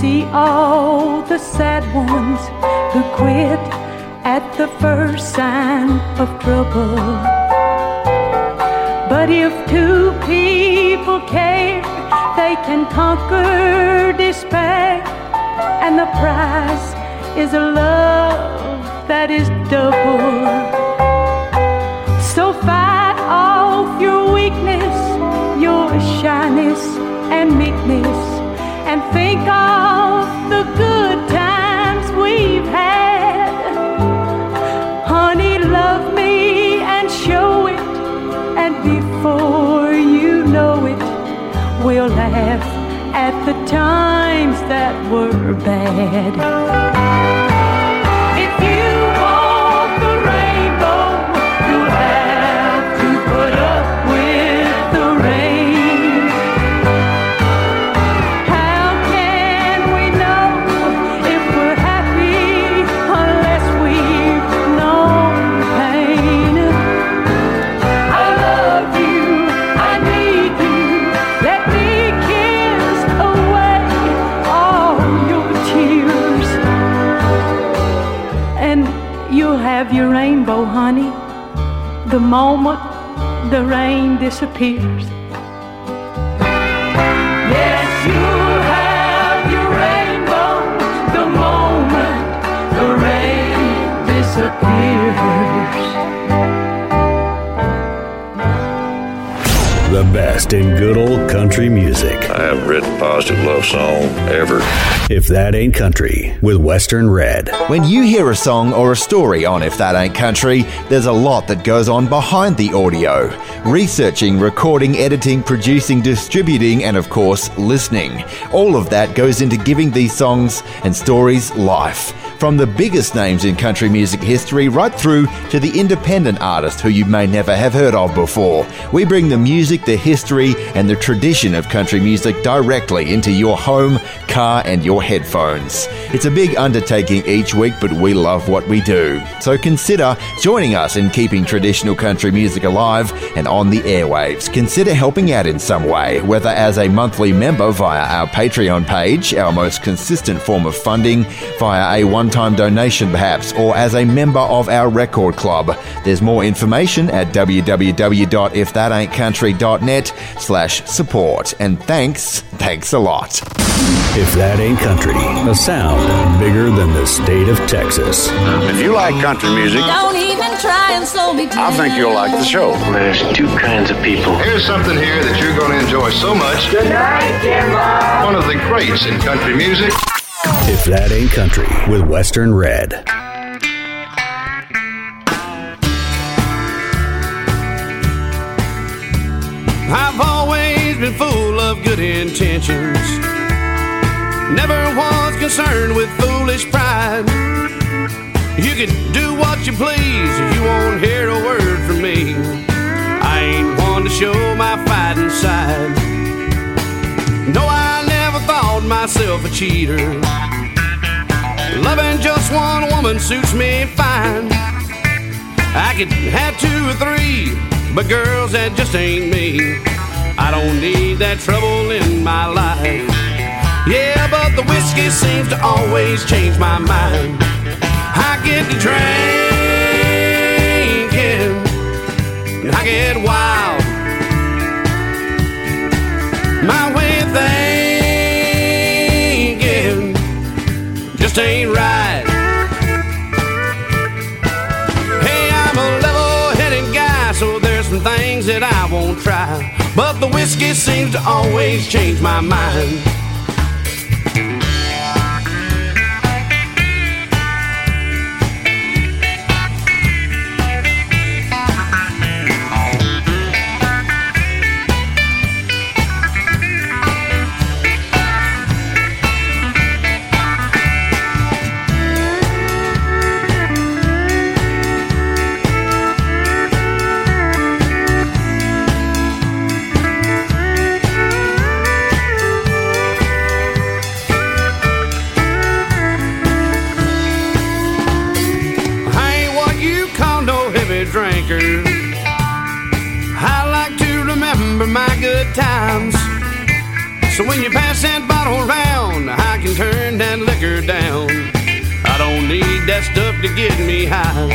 See all the sad ones who quit at the first sign of trouble. But if two people care, they can conquer despair, and the prize is a love that is double. So fight off your weakness, your shyness and meekness, and think of we'll laugh at the times that were bad. moment the rain disappears. Yes, you have your rainbow the moment the rain disappears. Best in good old country music. I haven't written a positive love song ever. If that ain't country, with Western Red. When you hear a song or a story on If That Ain't Country, there's a lot that goes on behind the audio researching, recording, editing, producing, distributing, and of course, listening. All of that goes into giving these songs and stories life. From the biggest names in country music history right through to the independent artist who you may never have heard of before. We bring the music, the history, and the tradition of country music directly into your home, car, and your headphones. It's a big undertaking each week, but we love what we do. So consider joining us in keeping traditional country music alive and on the airwaves. Consider helping out in some way, whether as a monthly member via our Patreon page, our most consistent form of funding, via a one time donation perhaps, or as a member of our record club. There's more information at www.ifthataintcountry.net slash support. And thanks, thanks a lot. If that ain't country, a sound bigger than the state of Texas. If you like country music, Don't even try and slow me down. I think you'll like the show. There's two kinds of people. Here's something here that you're going to enjoy so much. Good night, Jimbo. One of the greats in country music. If that ain't country, with Western Red. I've always been full of good intentions. Never was concerned with foolish pride. You can do what you please, you won't hear a word from me. I ain't one to show my fighting side. No, I never thought myself a cheater. Loving just one woman suits me fine. I could have two or three, but girls, that just ain't me. I don't need that trouble in my life. Yeah, but the whiskey seems to always change my mind. I get to drinking, and I get wild. My way of thinking just ain't right. Hey, I'm a level-headed guy, so there's some things that I won't try. But the whiskey seems to always change my mind. To get me high.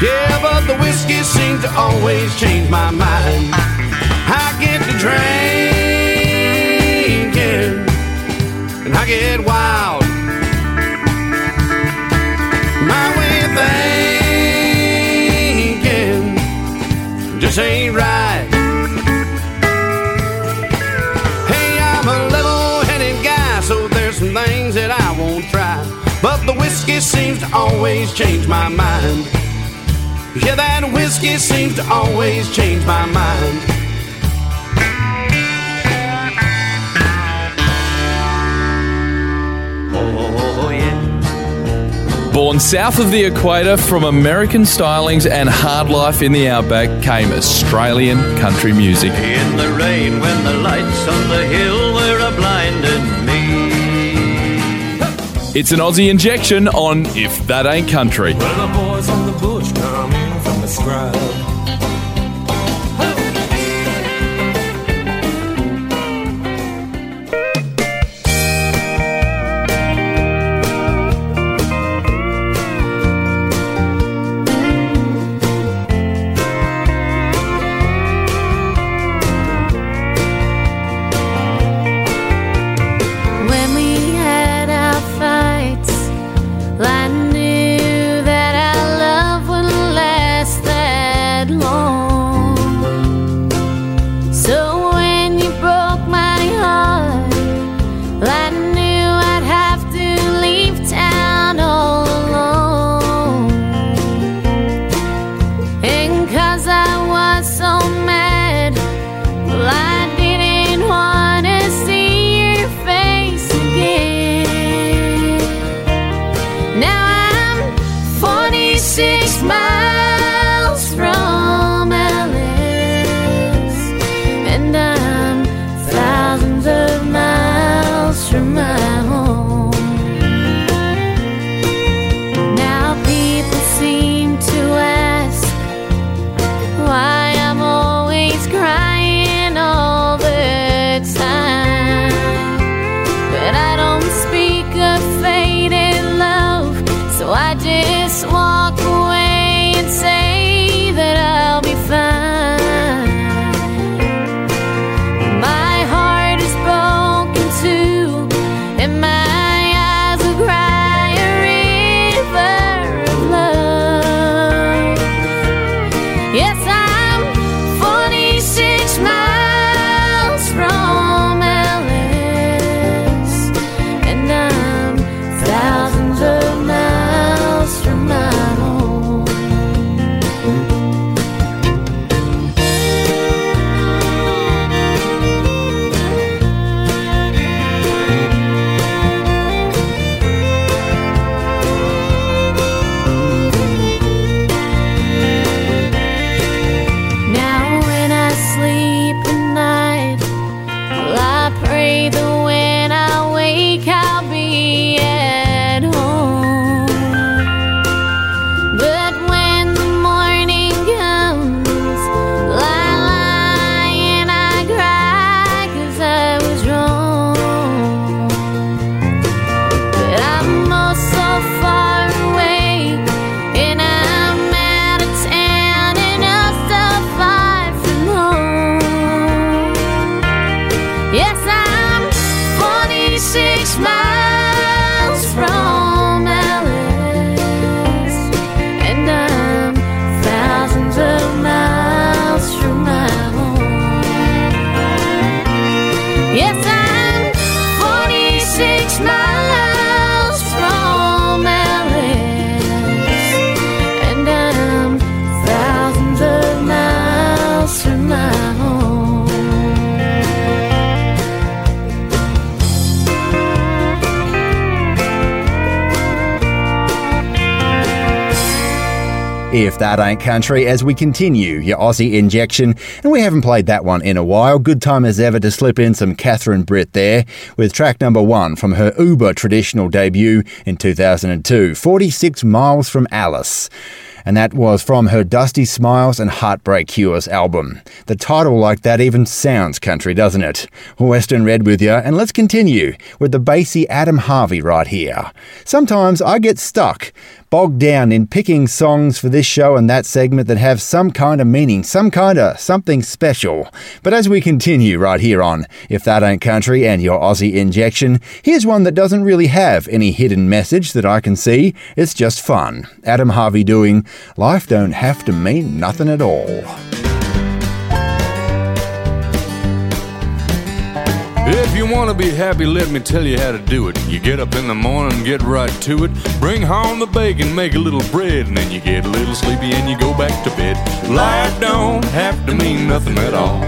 Yeah, but the whiskey seems to always change my mind. I get to drinking, and I get wild. Whiskey seems to always change my mind. Yeah, that whiskey seems to always change my mind. Born south of the equator from American stylings and hard life in the outback came Australian country music. In the rain when the lights on the hill It's an Aussie injection on If That Ain't Country. If That Ain't Country as we continue your Aussie injection. And we haven't played that one in a while. Good time as ever to slip in some Catherine Britt there with track number one from her uber traditional debut in 2002, 46 Miles from Alice and that was from her Dusty Smiles and Heartbreak Cures album. The title like that even sounds country, doesn't it? Western Red with you, and let's continue with the bassy Adam Harvey right here. Sometimes I get stuck bogged down in picking songs for this show and that segment that have some kind of meaning, some kind of something special. But as we continue right here on If That Ain't Country and your Aussie injection, here's one that doesn't really have any hidden message that I can see. It's just fun. Adam Harvey doing Life Don't Have to Mean Nothing at All. Want to be happy, let me tell you how to do it. You get up in the morning get right to it. Bring home the bacon, make a little bread, and then you get a little sleepy and you go back to bed. Life don't have to mean nothing at all.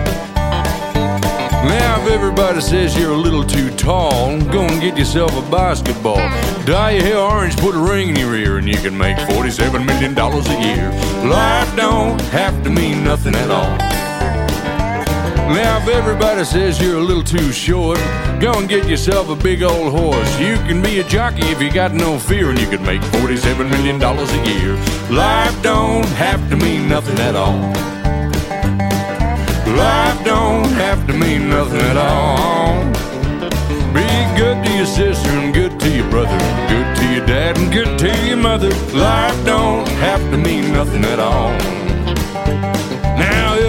Now, if everybody says you're a little too tall, go and get yourself a basketball. Dye your hair orange, put a ring in your ear, and you can make $47 million a year. Life don't have to mean nothing at all. Now, if everybody says you're a little too short, go and get yourself a big old horse. You can be a jockey if you got no fear, and you can make $47 million a year. Life don't have to mean nothing at all. Life don't have to mean nothing at all. Be good to your sister and good to your brother, good to your dad and good to your mother. Life don't have to mean nothing at all.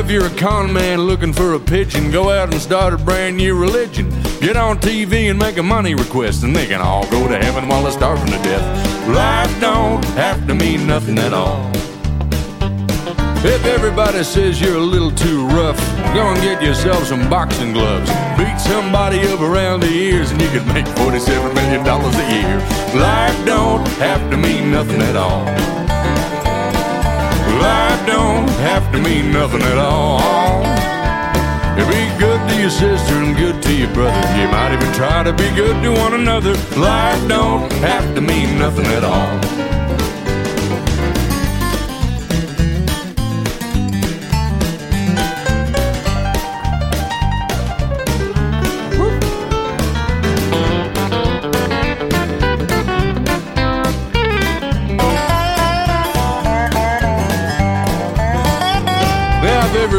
If you're a con man looking for a pigeon, go out and start a brand new religion. Get on TV and make a money request, and they can all go to heaven while they're starving to death. Life don't have to mean nothing at all. If everybody says you're a little too rough, go and get yourself some boxing gloves. Beat somebody up around the ears and you could make $47 million a year. Life don't have to mean nothing at all. Life don't have to mean nothing at all. Be good to your sister and good to your brother. You might even try to be good to one another. Life don't have to mean nothing at all.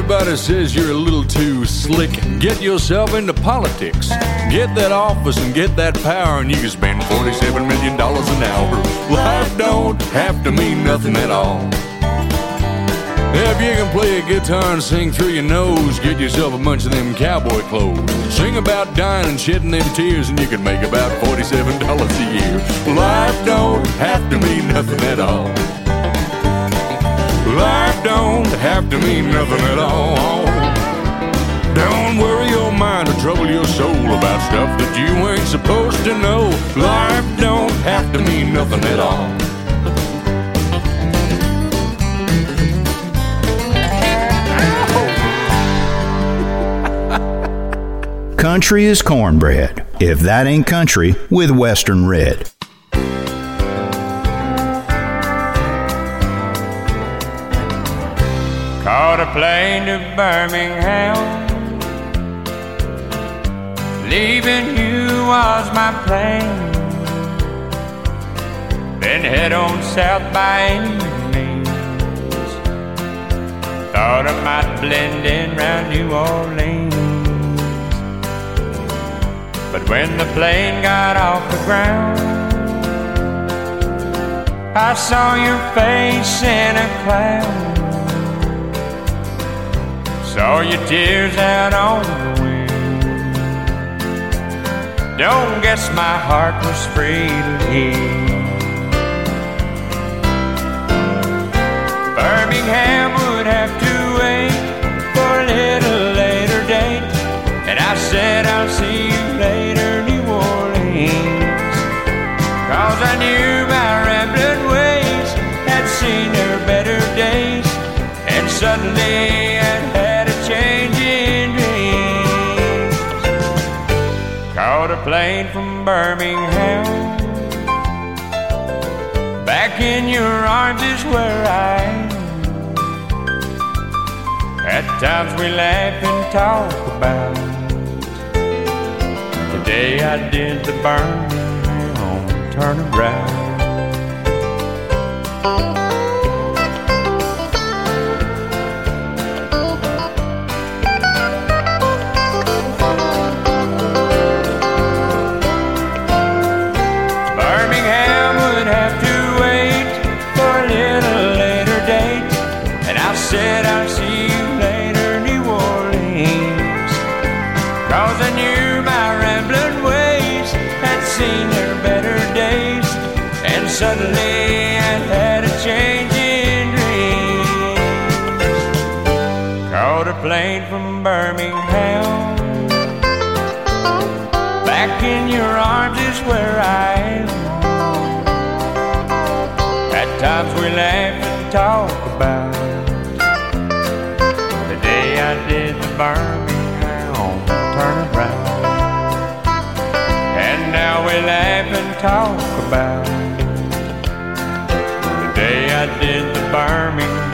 Everybody says you're a little too slick, get yourself into politics. Get that office and get that power, and you can spend $47 million an hour. Life don't have to mean nothing at all. If you can play a guitar and sing through your nose, get yourself a bunch of them cowboy clothes. Sing about dying and shedding them tears, and you can make about $47 a year. Life don't have to mean nothing at all. Life don't have to mean nothing at all. Don't worry your mind or trouble your soul about stuff that you ain't supposed to know. Life don't have to mean nothing at all. Country is cornbread. If that ain't country, with Western Red. Caught a plane to Birmingham. Leaving you was my plan. Then head on south by any means. Thought I might blend in round New Orleans. But when the plane got off the ground, I saw your face in a cloud. Saw your tears out on the wind. Don't guess my heart was free to heal. Birmingham would have to wait for a little later date. And I said, I'll see you later, New Orleans. Cause I knew my rambling ways had seen her better days. And suddenly plane from Birmingham. Back in your arms is where I am. At times we laugh and talk about the day I did the Birmingham turnaround. Birmingham Birmingham. And now we laugh and talk about the day I did the Birmingham.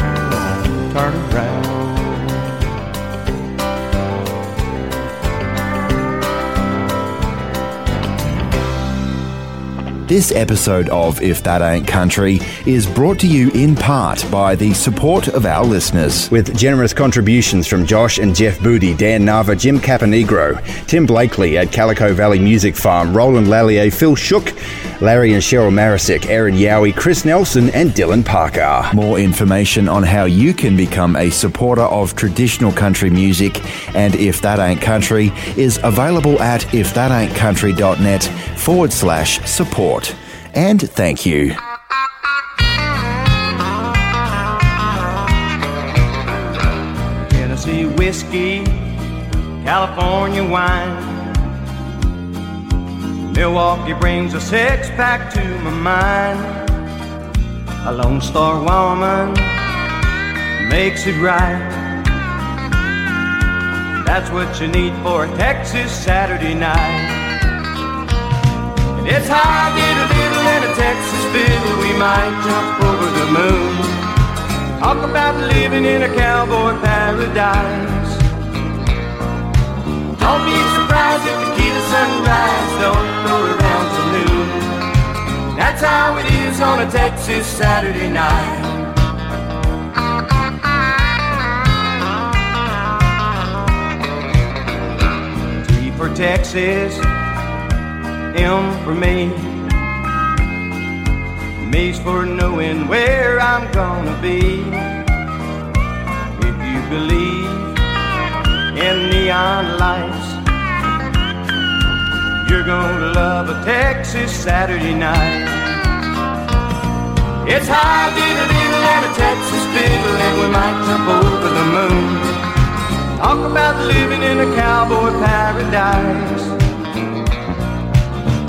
This episode of If That Ain't Country is brought to you in part by the support of our listeners. With generous contributions from Josh and Jeff Booty, Dan Nava, Jim Caponegro, Tim Blakely at Calico Valley Music Farm, Roland Lallier, Phil Shook, Larry and Cheryl Marisick, Aaron Yowie, Chris Nelson, and Dylan Parker. More information on how you can become a supporter of traditional country music and If That Ain't Country is available at ifthataintcountry.net forward slash support. And thank you. Whiskey, California wine. Milwaukee brings a six pack to my mind. A Lone Star woman makes it right. That's what you need for a Texas Saturday night. And it's high, get a little and a Texas fiddle. We might jump over the moon. Talk about living in a cowboy paradise. Don't be surprised if to sunrise don't go around till noon. That's how it is on a Texas Saturday night. T for Texas, M for me. Me's for knowing where I'm gonna be. If you believe in neon lights, you're gonna love a Texas Saturday night. It's high, little and a Texas fiddle, and we might jump over the moon. Talk about living in a cowboy paradise.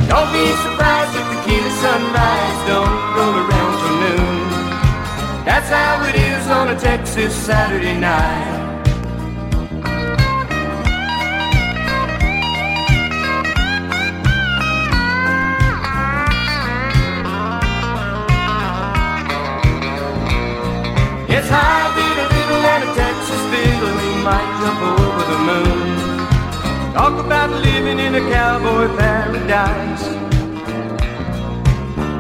Don't be surprised if the key to sunrise don't roll around till noon. That's how it is on a Texas Saturday night. And a Texas fiddle. Might jump over the moon. Talk about living in a cowboy paradise.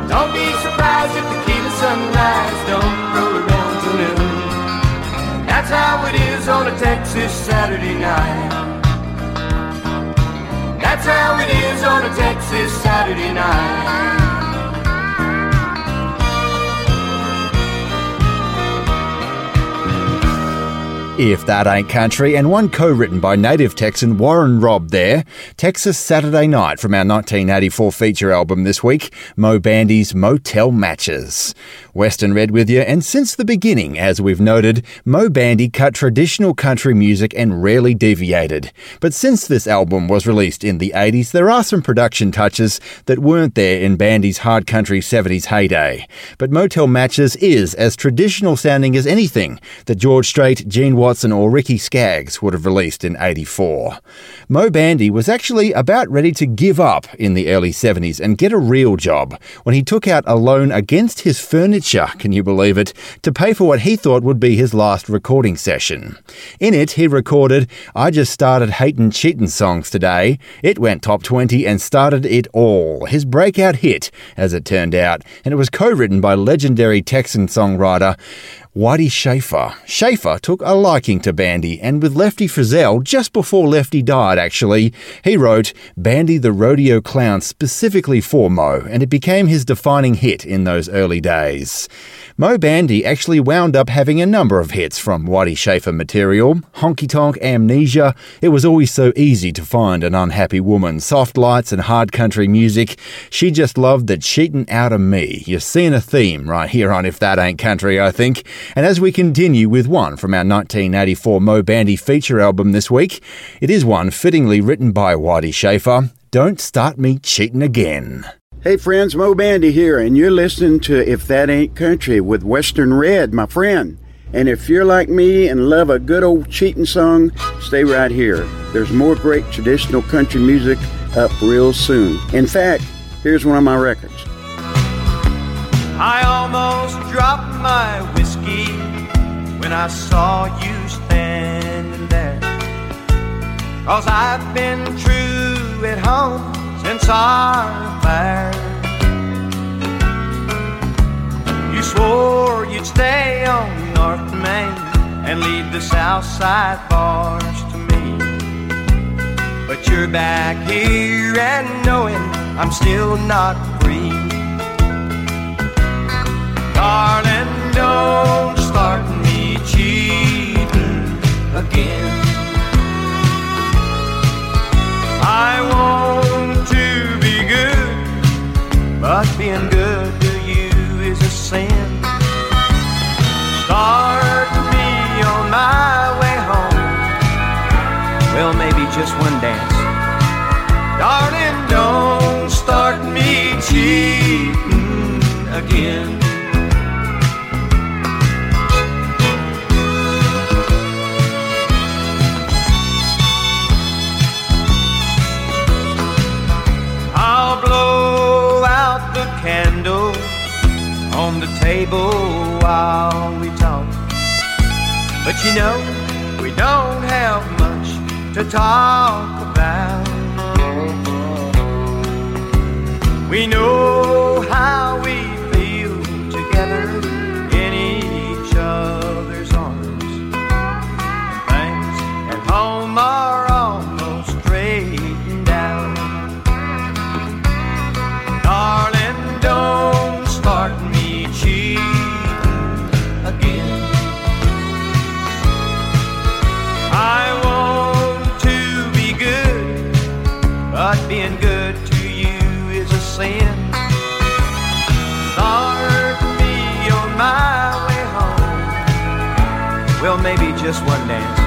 Don't be surprised if the key to sunrise don't roll around till noon. That's how it is on a Texas Saturday night. That's how it is on a Texas Saturday night. If That Ain't Country, and one co written by native Texan Warren Robb there. Texas Saturday Night from our 1984 feature album this week, Moe Bandy's Motel Matches. Western Red with you, and since the beginning, as we've noted, Moe Bandy cut traditional country music and rarely deviated. But since this album was released in the 80s, there are some production touches that weren't there in Bandy's hard country 70s heyday. But Motel Matches is as traditional sounding as anything that George Strait, Gene Watson, or Ricky Skaggs would have released in 84. Moe Bandy was actually about ready to give up in the early 70s and get a real job when he took out a loan against his furniture, can you believe it, to pay for what he thought would be his last recording session. In it, he recorded I Just Started Hatin' Cheatin' songs today. It went top 20 and started it all, his breakout hit, as it turned out, and it was co written by legendary Texan songwriter Whitey Shafer. Shafer took a liking to Bandy, and with Lefty Frizzell, just before Lefty died actually, he wrote Bandy the Rodeo Clown specifically for Moe, and it became his defining hit in those early days. Moe Bandy actually wound up having a number of hits from Whitey Shafer material Honky Tonk Amnesia, It Was Always So Easy to Find an Unhappy Woman, Soft Lights, and hard country music. She just loved that cheating out of me. You're seeing a theme right here on If That Ain't Country, I think. And as we continue with one from our 1984 Moe Bandy feature album this week, it is one fittingly written by Whitey Shafer Don't Start Me Cheating Again. Hey friends, Moe Bandy here, and you're listening to If That Ain't Country with Western Red, my friend. And if you're like me and love a good old cheating song, stay right here. There's more great traditional country music up real soon. In fact, here's one of my records. I almost dropped my whiskey when I saw you standing there. Cause I've been true at home since affair. You swore you'd stay on North Main and leave the South Side bars to me. But you're back here and knowing I'm still not free. Darling, don't start me cheating again. I want but being good to you is a sin. Start me on my way home well, maybe just one dance. Darling, don't start me cheating again. Table while we talk. But you know, we don't have much to talk about. We know how we feel together just one dance.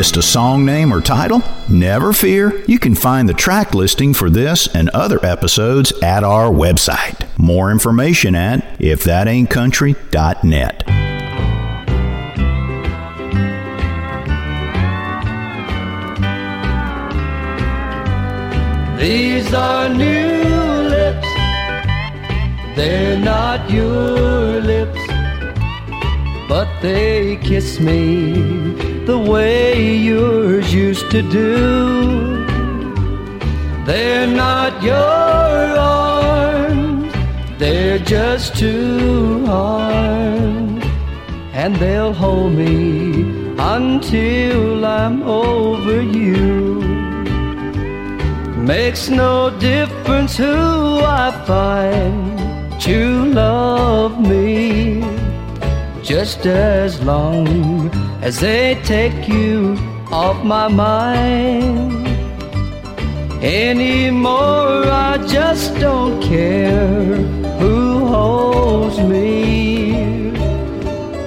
Missed a song name or title? Never fear. You can find the track listing for this and other episodes at our website. More information at ifthataintcountry.net. These are new lips, they're not your lips, but they kiss me the way yours used to do. They're not your arms, they're just two arms, and they'll hold me until I'm over you. Makes no difference who I find to love me, just as long as they take you off my mind. Anymore, I just don't care who holds me.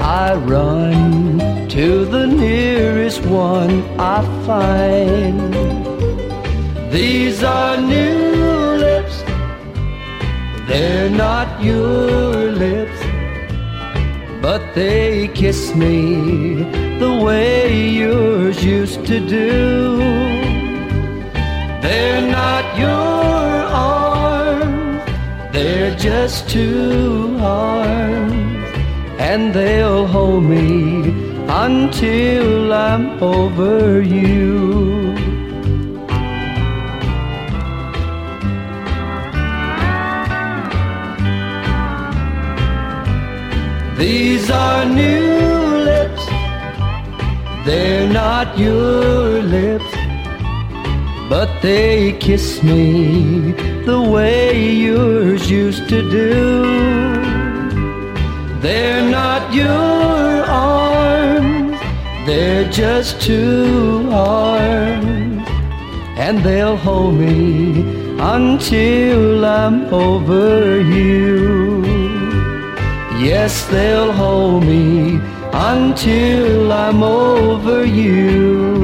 I run to the nearest one I find. These are new lips, they're not your lips, but they kiss me the way yours used to do. They're not your arms, they're just two arms, and they'll hold me until I'm over you. These are new lips, they're not your lips, but they kiss me the way yours used to do. They're not your arms, they're just two arms, and they'll hold me until I'm over you. Yes, they'll hold me until I'm over you.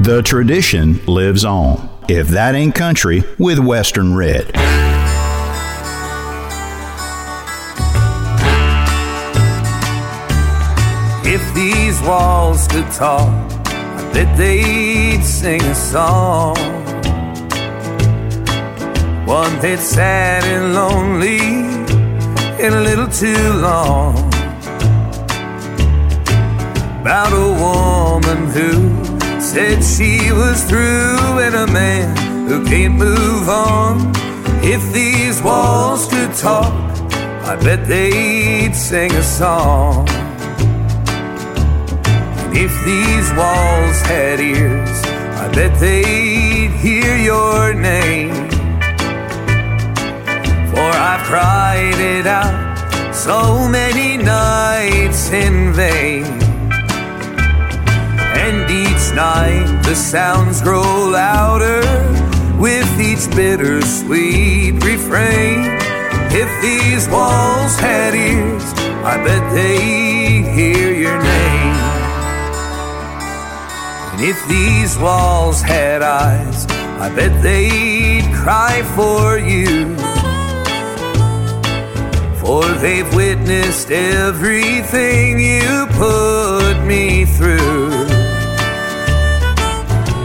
The tradition lives on. If that ain't country, with Western Red. If these walls could talk, I bet they'd sing a song. One that's sad and lonely and a little too long. About a woman who said she was through and a man who can't move on. If these walls could talk, I bet they'd sing a song. And if these walls had ears, I bet they'd hear your name. I've cried it out so many nights in vain. And each night the sounds grow louder with each bittersweet refrain. If these walls had ears, I bet they'd hear your name. And if these walls had eyes, I bet they'd cry for you. For they've witnessed everything you put me through.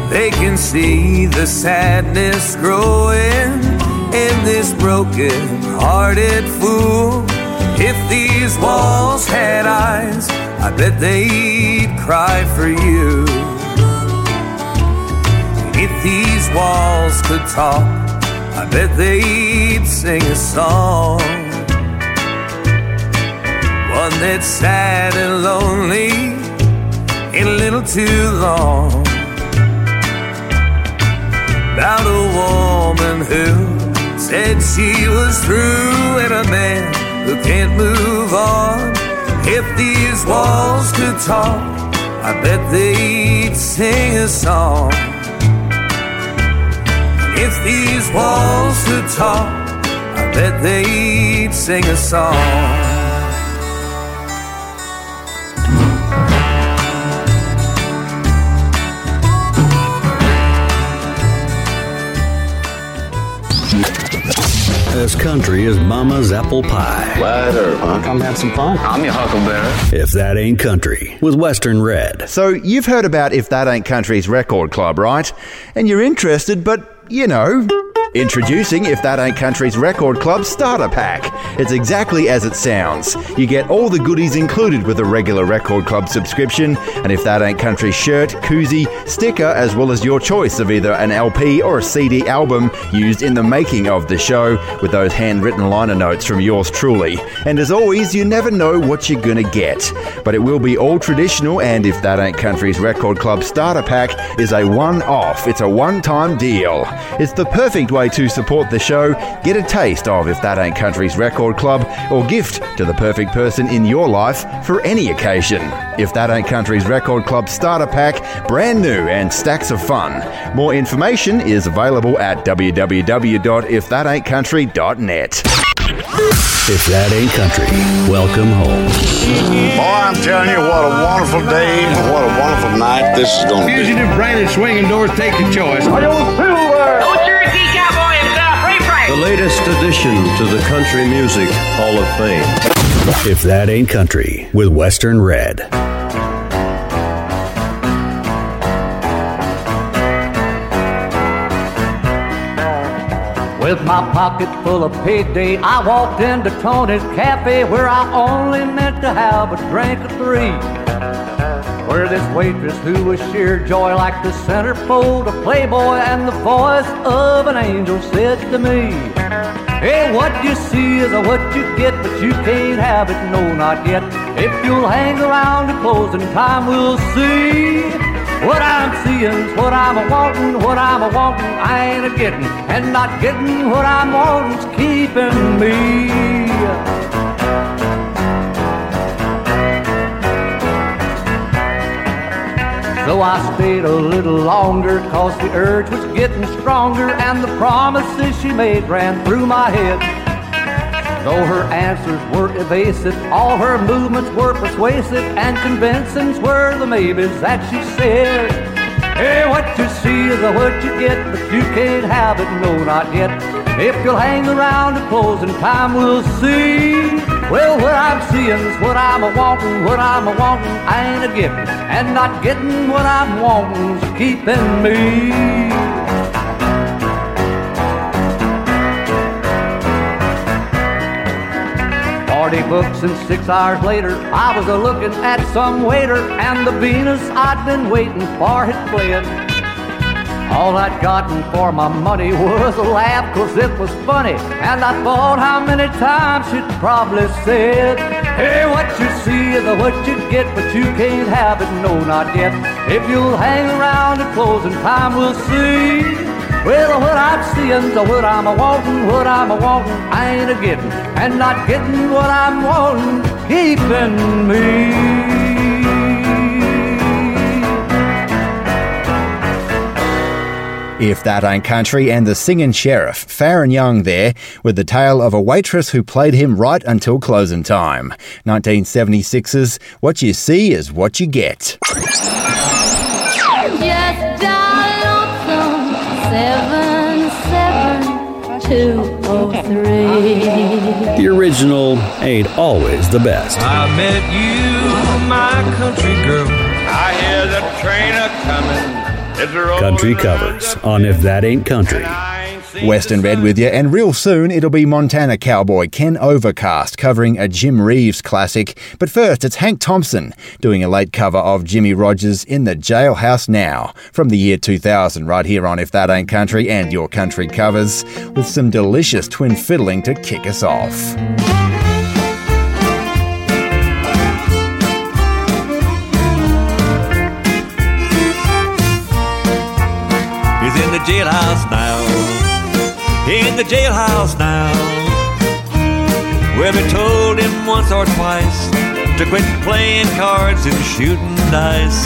They can see the sadness growing in this broken hearted fool. If these walls had eyes, I bet they'd cry for you. If these walls could talk, I bet they'd sing a song. One that's sad and lonely, ain't a little too long. About a woman who said she was through and a man who can't move on. If these walls could talk, I bet they'd sing a song. If these walls could talk, I bet they'd sing a song. As country is mama's apple pie. Light her, huh? Come have some fun. I'm your huckleberry. If that ain't country, with Western Red. So, you've heard about If That Ain't Country's record club, right? And you're interested, but, you know. Introducing If That Ain't Country's Record Club Starter Pack. It's exactly as it sounds. You get all the goodies included with a regular Record Club subscription, and If That Ain't Country shirt, koozie, sticker, as well as your choice of either an LP or a CD album used in the making of the show, with those handwritten liner notes from yours truly. And as always, you never know what you're gonna get. But it will be all traditional, and If That Ain't Country's Record Club Starter Pack is a one off, it's a one time deal. It's the perfect way to support the show, get a taste of If That Ain't Country's Record Club, or gift to the perfect person in your life for any occasion. If That Ain't Country's Record Club Starter Pack, brand new and stacks of fun. More information is available at www.ifthataintcountry.net. If that ain't country, welcome home. Boy, I'm telling you, what a wonderful day, and what a wonderful night this is going to be. Fugitive Brandon swinging doors take the choice. The latest addition to the Country Music Hall of Fame. If that ain't country, with Western Red. With my pocket full of payday, I walked into Tony's Cafe where I only meant to have a drink or three. Where this waitress who was sheer joy like the centerfold of Playboy and the voice of an angel said to me, Hey, what you see is what you get, but you can't have it, no, not yet. If you'll hang around to closing time, we'll see. What I'm seeing's what I'm a wanting, what I'm a wanting, I ain't a getting, and not getting what I'm wanting's keeping me. So I stayed a little longer, cause the urge was getting stronger, and the promises she made ran through my head. Though her answers were evasive, all her movements were persuasive, and convincing were the maybes that she said. Hey, what you see is what you get, but you can't have it, no, not yet. If you'll hang around to closing time, we'll see. Well, what I'm seeing's what I'm a wanting, what I'm a wanting, I ain't a getting, and not getting what I'm wanting's keeping me. Forty books and six hours later, I was a looking at some waiter, and the Venus I'd been waiting for had fled. All I'd gotten for my money was a laugh, cause it was funny. And I thought how many times she'd probably said, Hey, what you see is what you get, but you can't have it, no, not yet. If you'll hang around at closing time, we'll see. Well, what I'm seeing, so what I'm a wanting, what I'm a wanting, I ain't a getting, and not getting what I'm wanting, keeping me. If That Ain't Country and the Singin' Sheriff, Faron Young there, with the tale of a waitress who played him right until closing time. 1976's What You See Is What You Get. Just dial lonesome seven seven two oh three. The original ain't always the best. I met you, my country girl. I hear the train a coming. Country covers on If That Ain't Country. Western Red with you, and real soon it'll be Montana cowboy Ken Overcast covering a Jim Reeves classic. But first, it's Hank Thompson doing a late cover of Jimmie Rodgers in the Jailhouse Now from the year 2000, right here on If That Ain't Country and Your Country covers, with some delicious twin fiddling to kick us off. Jailhouse now. In the jailhouse now. Well, we told him once or twice to quit playing cards and shooting dice.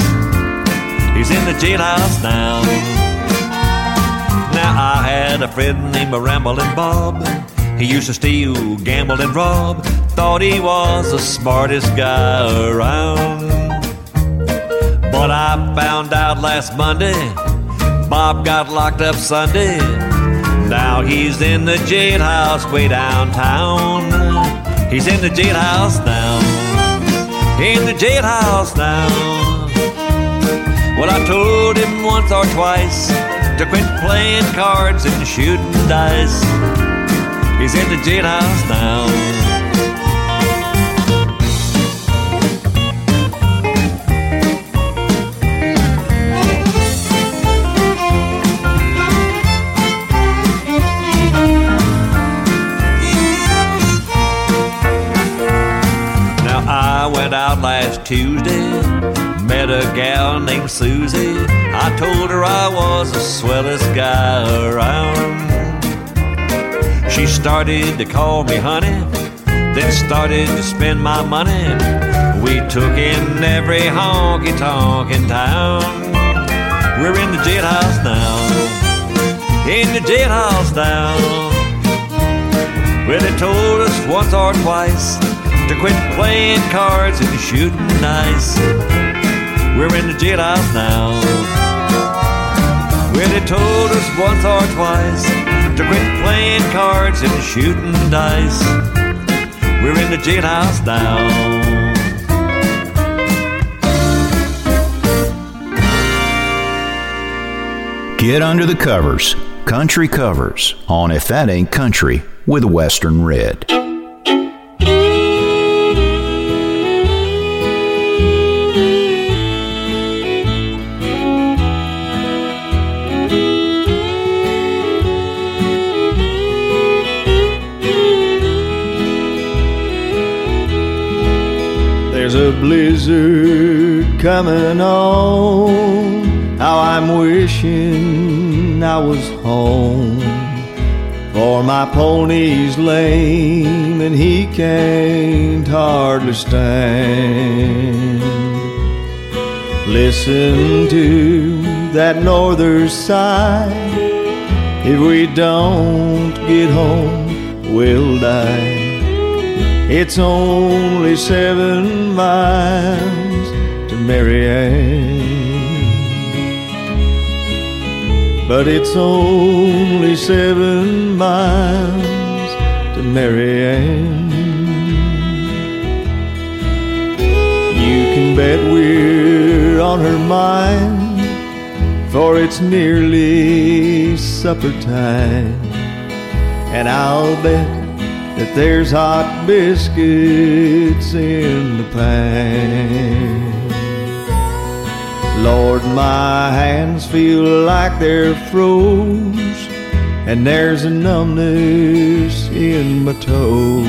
He's in the jailhouse now. Now, I had a friend named Ramblin' Bob. He used to steal, gamble, and rob. Thought he was the smartest guy around. But I found out last Monday Bob got locked up Sunday. Now he's in the jailhouse way downtown. He's in the jailhouse now. In the jailhouse now. Well, I told him once or twice to quit playing cards and shooting dice. He's in the jailhouse now. Now Tuesday, met a gal named Susie. I told her I was the swellest guy around. She started to call me honey, then started to spend my money. We took in every honky tonk in town. We're in the jailhouse now, in the jailhouse now. Well, they told us once or twice to quit playing cards and shooting dice. We're in the jailhouse now. Well, they told us once or twice to quit playing cards and shooting dice. We're in the jailhouse now. Get under the covers. Country covers on If That Ain't Country with Western Red. Blizzard coming on. How I'm wishing I was home. For my pony's lame and he can't hardly stand. Listen to that northern sigh. If we don't get home, we'll die. It's only seven miles to Marianne. But it's only seven miles to Marianne. You can bet we're on her mind, for it's nearly supper time. And I'll bet that there's hot biscuits in the pan. Lord, my hands feel like they're froze, and there's a numbness in my toes.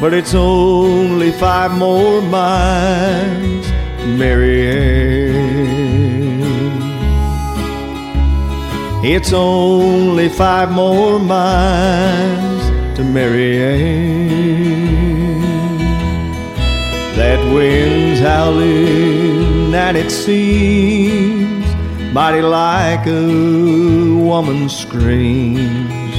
But it's only five more miles Mary Marianne. It's only five more miles to Marianne. That wind's howling and it seems mighty like a woman's screams.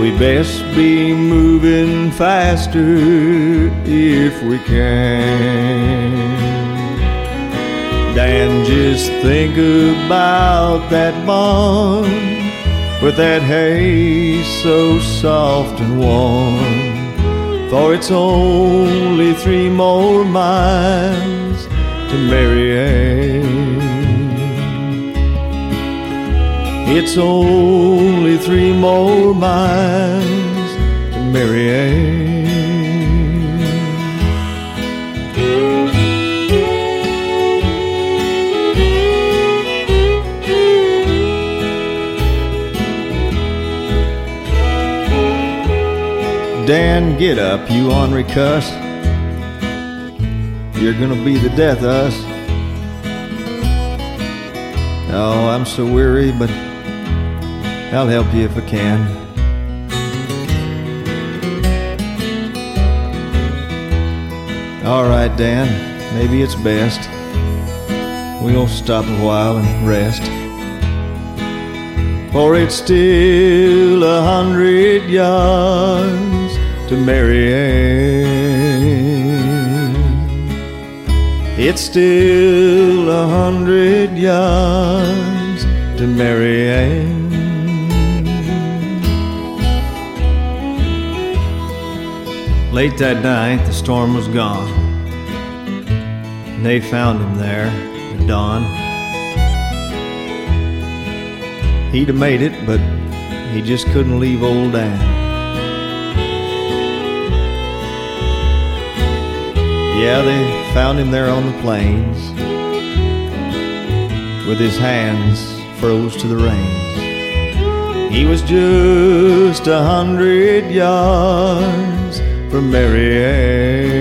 We best be moving faster if we can. Dan, just think about that barn with that hay so soft and warm. For it's only three more miles to Marianne. It's only three more miles to Marianne. Dan, get up, you ornery cuss. You're gonna be the death of us. Oh, I'm so weary, but I'll help you if I can. All right, Dan, maybe it's best. We'll stop a while and rest. For it's still a hundred yards to Marianne. It's still a hundred yards to Marianne. Late that night, the storm was gone. And they found him there at dawn. He'd have made it, but he just couldn't leave old Dan. Yeah, they found him there on the plains with his hands froze to the reins. He was just a hundred yards from Mary Ann.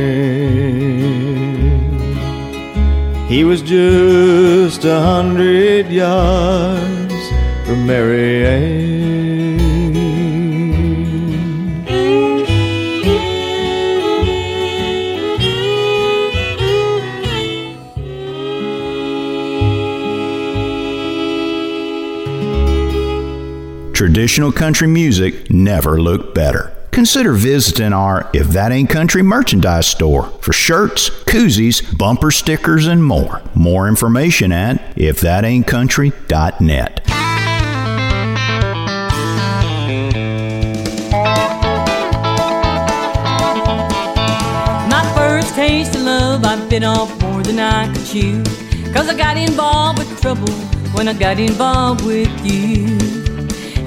He was just a hundred yards from Marianne. Traditional country music never looked better. Consider visiting our If That Ain't Country merchandise store for shirts, koozies, bumper stickers, and more. More information at ifthataintcountry.net. My first taste of love, I bit off more than I could chew. Cause I got involved with trouble when I got involved with you.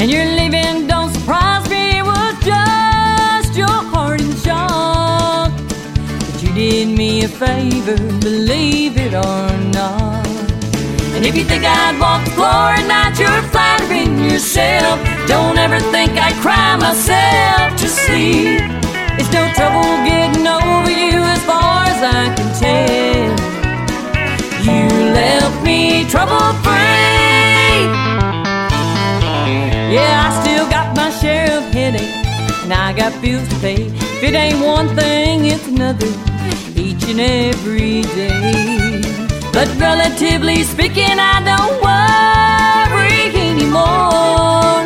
And your leaving don't surprise me, was just your heart in shock. But you did me a favor, believe it or not. And if you think I'd walk the floor at night, you're flattering yourself. Don't ever think I'd cry myself to sleep. It's no trouble getting over you as far as I can tell. You left me trouble free. Yeah, I still got my share of headaches, and I got bills to pay. If it ain't one thing, it's another each and every day. But relatively speaking, I don't worry anymore.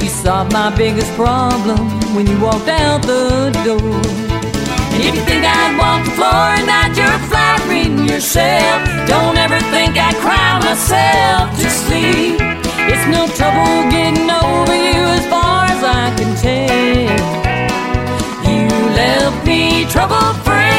You solved my biggest problem when you walked out the door. And if you think I'd walk the floor at night, you're flattering yourself. Don't ever think I'd cry myself to sleep. It's no trouble getting over you as far as I can tell. You left me trouble free.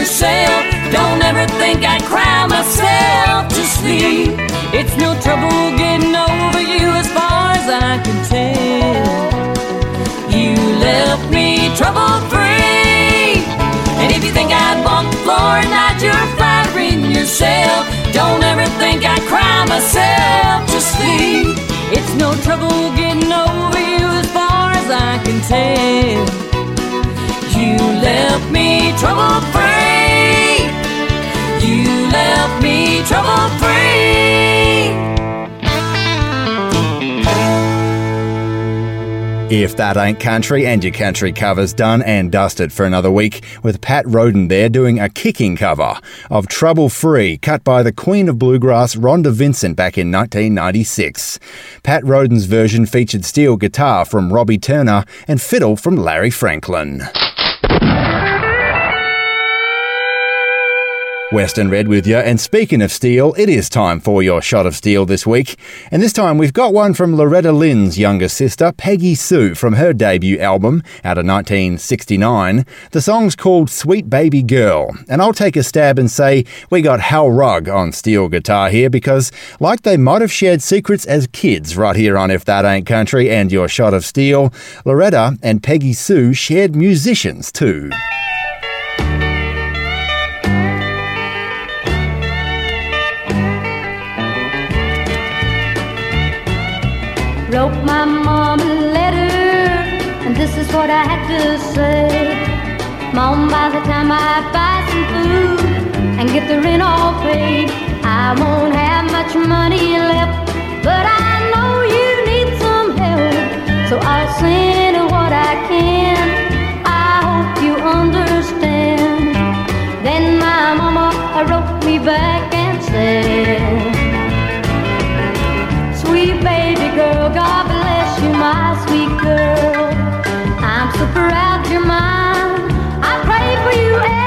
yourself. Don't ever think I cry myself to sleep. It's no trouble getting over you as far as I can tell. You left me trouble free. And if you think I'd walk the floor at night, you're flattering yourself. Don't ever think I cry myself to sleep. It's no trouble getting over you as far as I can tell. You left me trouble free. You left me trouble free. If that ain't country and your country covers done and dusted for another week with Pat Roden there doing a kicking cover of Trouble Free cut by the Queen of Bluegrass Rhonda Vincent back in 1996. Pat Roden's version featured steel guitar from Robbie Turner and fiddle from Larry Franklin. Western Red with you. And speaking of steel, it is time for your shot of steel this week. And this time we've got one from Loretta Lynn's younger sister, Peggy Sue, from her debut album out of 1969. The song's called Sweet Baby Girl. And I'll take a stab and say we got Hal Rugg on steel guitar here because, like they might have shared secrets as kids right here on If That Ain't Country and Your Shot of Steel, Loretta and Peggy Sue shared musicians too. Wrote my mom a letter, and this is what I had to say. Mom, by the time I buy some food and get the rent all paid, I won't have much money left. But I know you need some help, so I'll send what I can. I hope you understand. Then my mama wrote me back and said, my sweet girl. I'm so proud you're mine. I pray for you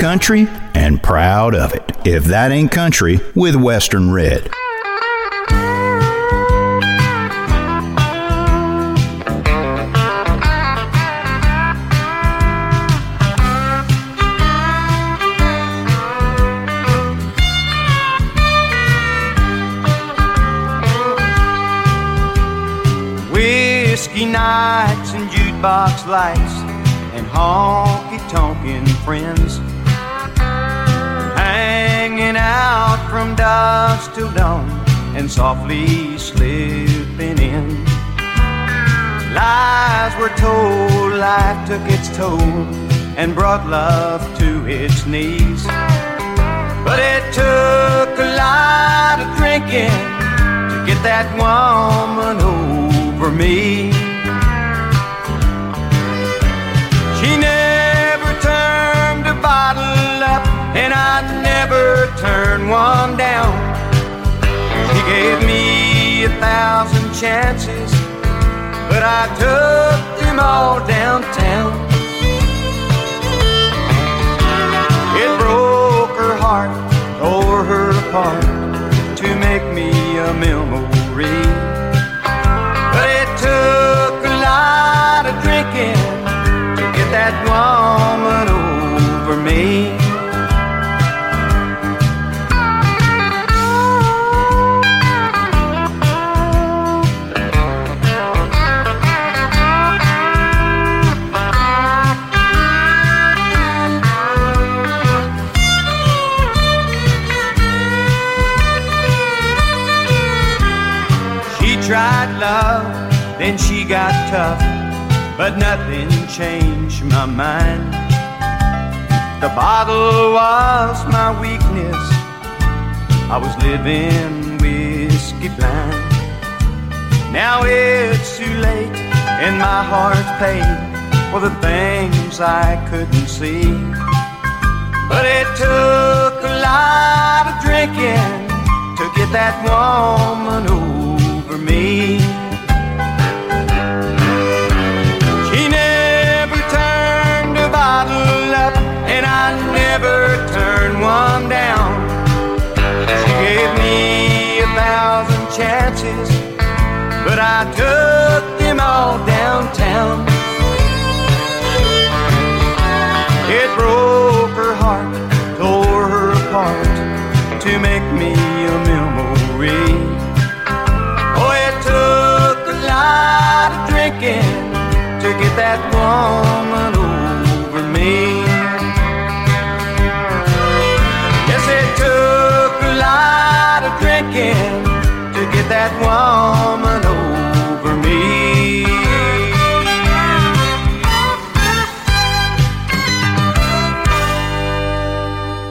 country and proud of it. If that ain't country with Western Red. Took its toll and brought love to its knees. But it took a lot of drinking to get that woman over me. She never turned a bottle turn one down. She gave me a thousand chances, but I took all downtown. It broke her heart, tore her apart to make me a memory. Tough, but nothing changed my mind. The bottle was my weakness. I was living whiskey blind. Now it's too late, and my heart's paid for the things I couldn't see. But it took a lot of drinking to get that woman over me. Chances, but I took them all downtown. It broke her heart, tore her apart to make me a memory. Oh, it took a lot of drinking to get that woman that woman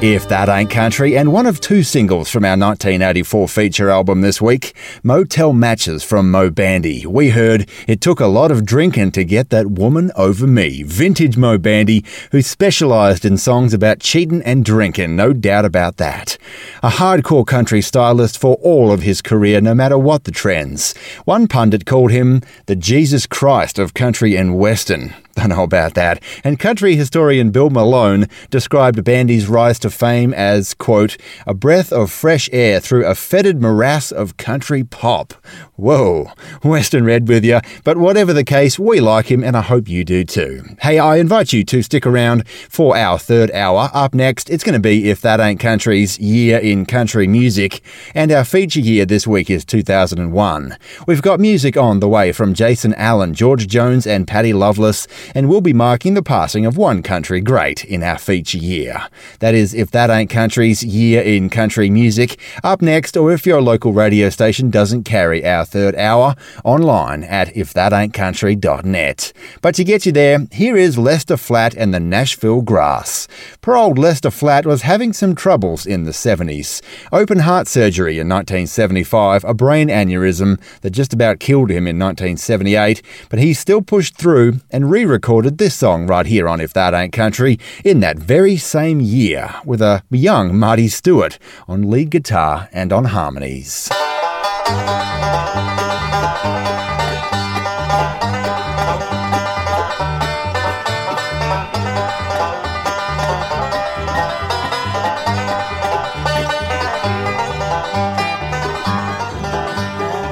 If That Ain't Country, and one of two singles from our 1984 feature album this week, Motel Matches from Moe Bandy. We heard It Took a Lot of Drinking to Get That Woman Over Me. Vintage Moe Bandy, who specialised in songs about cheating and drinking, no doubt about that. A hardcore country stylist for all of his career, no matter what the trends. One pundit called him the Jesus Christ of country and western. Don't know about that. And country historian Bill Malone described Bandy's rise to fame as, quote, a breath of fresh air through a fetid morass of country pop. Whoa, Western Red with you. But whatever the case, we like him and I hope you do too. Hey, I invite you to stick around for our third hour. Up next, it's going to be If That Ain't Country's Year in Country Music. And our feature year this week is 2001. We've got music on the way from Jason Allen, George Jones, and Patty Loveless and we'll be marking the passing of one country great in our feature year. That is, if that ain't country's year in country music, up next, or if your local radio station doesn't carry our third hour, online at ifthataintcountry.net. But to get you there, here is Lester Flatt and the Nashville Grass. Poor old Lester Flatt was having some troubles in the 70s. Open heart surgery in 1975, a brain aneurysm that just about killed him in 1978, but he still pushed through and re recorded this song right here on If That Ain't Country in that very same year with a young Marty Stuart on lead guitar and on harmonies.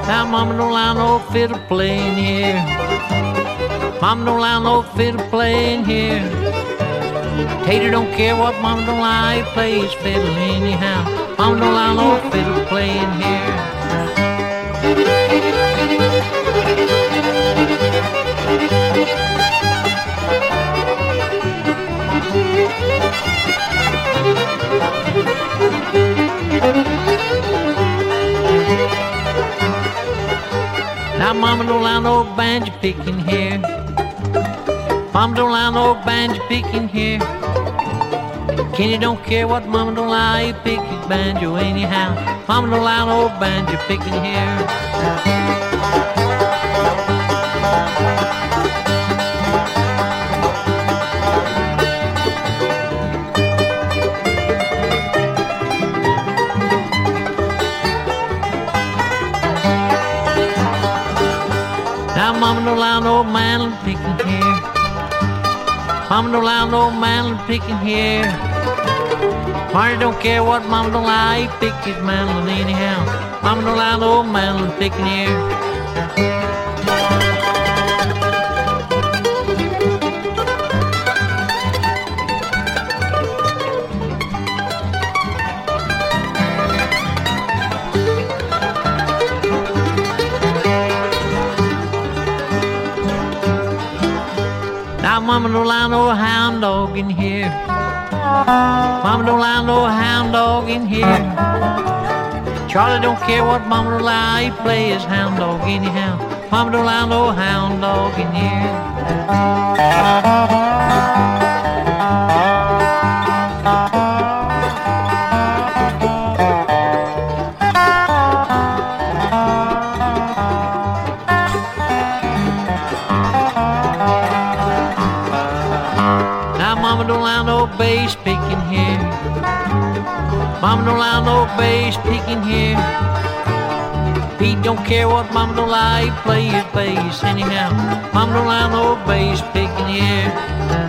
Now, Mama don't allow no fiddle playing. Mama don't allow no fiddle playing here. Tater don't care what Mama don't allow, he plays fiddle anyhow. Mama don't allow no fiddle playing here. Now, Mama don't allow no banjo picking here. Mama don't allow no banjo picking here. Kenny don't care what Mama don't allow, he pick his banjo anyhow. Mama don't allow no banjo picking here. Mama don't allow no mandolin picking here. Marty don't care what Mama don't allow, he pick his mandolin anyhow. Mama don't allow no mandolin picking here. Mama don't allow no hound dog in here. Mama don't allow no hound dog in here. Charlie don't care what Mama don't he play his hound dog anyhow. Mama don't allow no hound dog in here. Bass picking here. Mama don't allow no bass picking here. Pete don't care what Mama don't allow, he play his bass anyhow. Mama don't allow no bass picking here.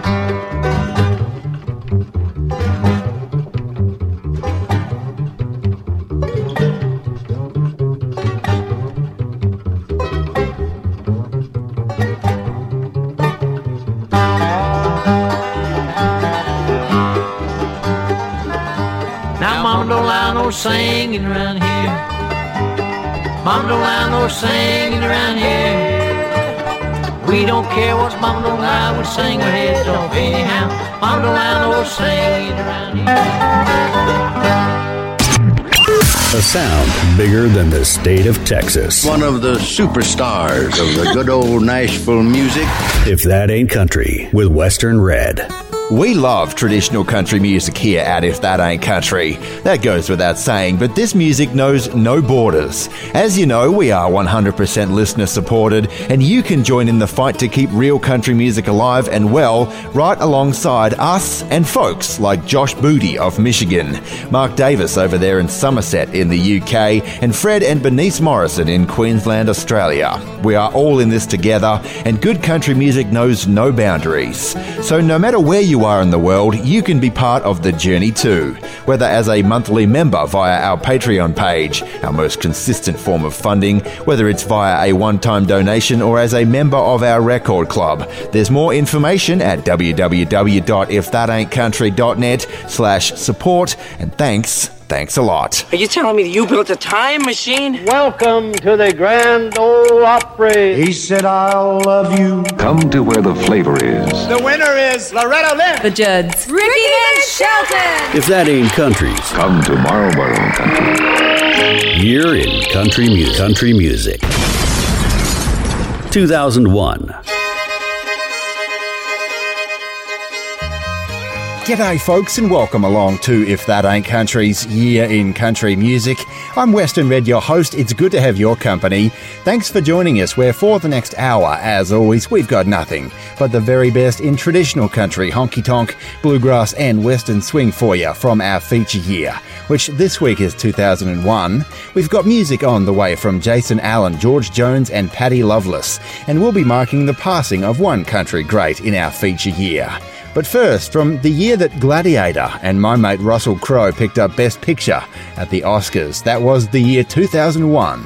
Mama don't allow no singing around here. We don't care what Mama don't allow, we sing our heads off anyhow. Mama don't allow no singing around here. A sound bigger than the state of Texas. One of the superstars of the good old Nashville music. If that ain't country, with Western Red. We love traditional country music here at If That Ain't Country. That goes without saying, but this music knows no borders. As you know, we are 100% listener supported, and you can join in the fight to keep real country music alive and well right alongside us and folks like Josh Booty of Michigan, Mark Davis over there in Somerset in the UK, and Fred and Bernice Morrison in Queensland, Australia. We are all in this together, and good country music knows no boundaries. So no matter where you are in the world, you can be part of the journey too. Whether as a monthly member via our Patreon page, our most consistent form of funding, whether it's via a one time donation or as a member of our record club. There's more information at www.ifthataintcountry.net slash support, and thanks, thanks a lot. Are you telling me that you built a time machine? Welcome to the Grand Ole Opry. He said, I'll love you. Come to where the flavor is. The winner is Loretta Lynn. The Judds. Ricky Van Shelton. If that ain't country's, Come to Marlboro Country. You're in country music. Country music. 2001. G'day, folks, and welcome along to If That Ain't Country's Year in Country Music. I'm Western Red, your host. It's good to have your company. Thanks for joining us, where for the next hour, as always, we've got nothing but the very best in traditional country, honky tonk, bluegrass, and western swing for you from our feature year, which this week is 2001. We've got music on the way from Jason Allen, George Jones, and Patty Loveless, and we'll be marking the passing of one country great in our feature year. But first, from the year that Gladiator and my mate Russell Crowe picked up Best Picture at the Oscars, that was the year 2001.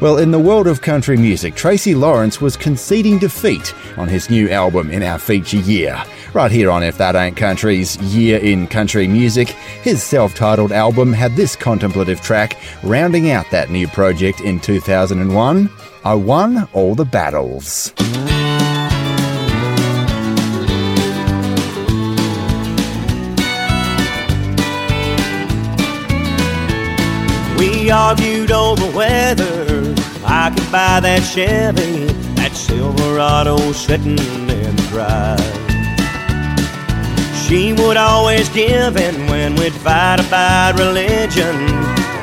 Well, in the world of country music, Tracy Lawrence was conceding defeat on his new album in our feature year. Right here on If That Ain't Country's Year in Country Music, his self titled album had this contemplative track rounding out that new project in 2001 I Won All the Battles. Argued over whether I could buy that Chevy, that Silverado sitting in the drive. She would always give in when we'd fight about religion,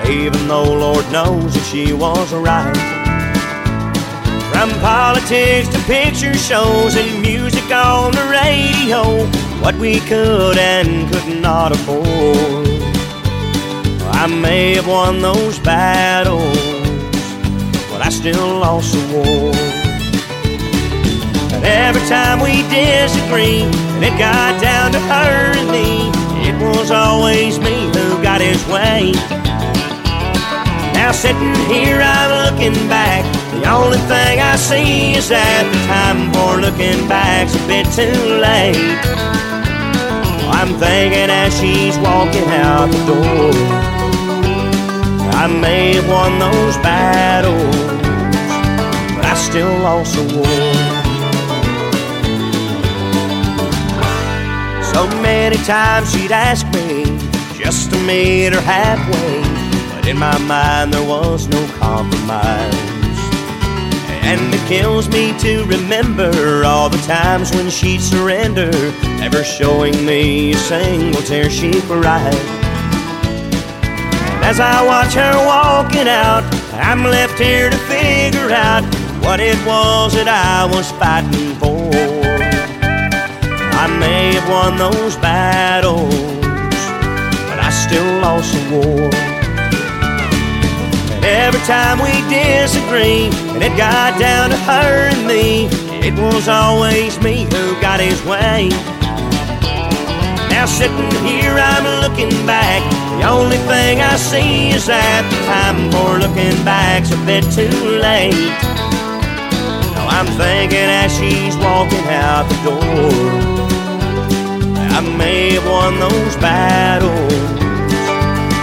even though Lord knows that she was right. From politics to picture shows and music on the radio, what we could and could not afford. I may have won those battles, but I still lost the war. And every time we disagreed, and it got down to her and me, it was always me who got his way. Now sitting here, I'm looking back. The only thing I see is that the time for looking back's a bit too late. I'm thinking as she's walking out the door, I may have won those battles, but I still lost the war. So many times she'd ask me just to meet her halfway, but in my mind there was no compromise. And it kills me to remember all the times when she'd surrender, never showing me a single tear she cried. As I watch her walking out, I'm left here to figure out what it was that I was fighting for. I may have won those battles, but I still lost the war. And every time we disagree, and it got down to her and me, it was always me who got his way. Now sitting here, I'm looking back. The only thing I see is that the time for looking back's a bit too late. Now I'm thinking as she's walking out the door. I may have won those battles,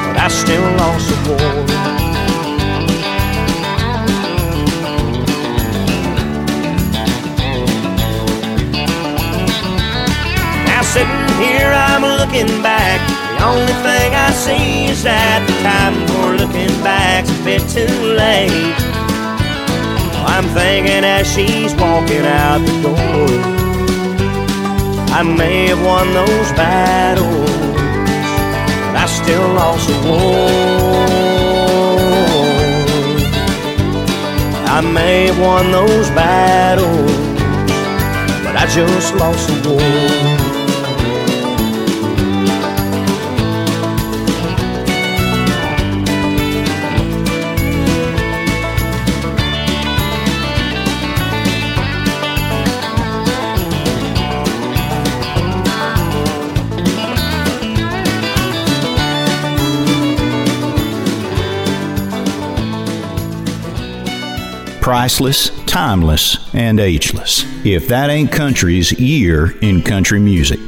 but I still lost the war. Here, I'm looking back. The only thing I see is that the time for looking back's a bit too late. I'm thinking as she's walking out the door. I may have won those battles, but I still lost the war. I may have won those battles, but I just lost the war. Priceless, timeless, and ageless. If that ain't country's year in country music.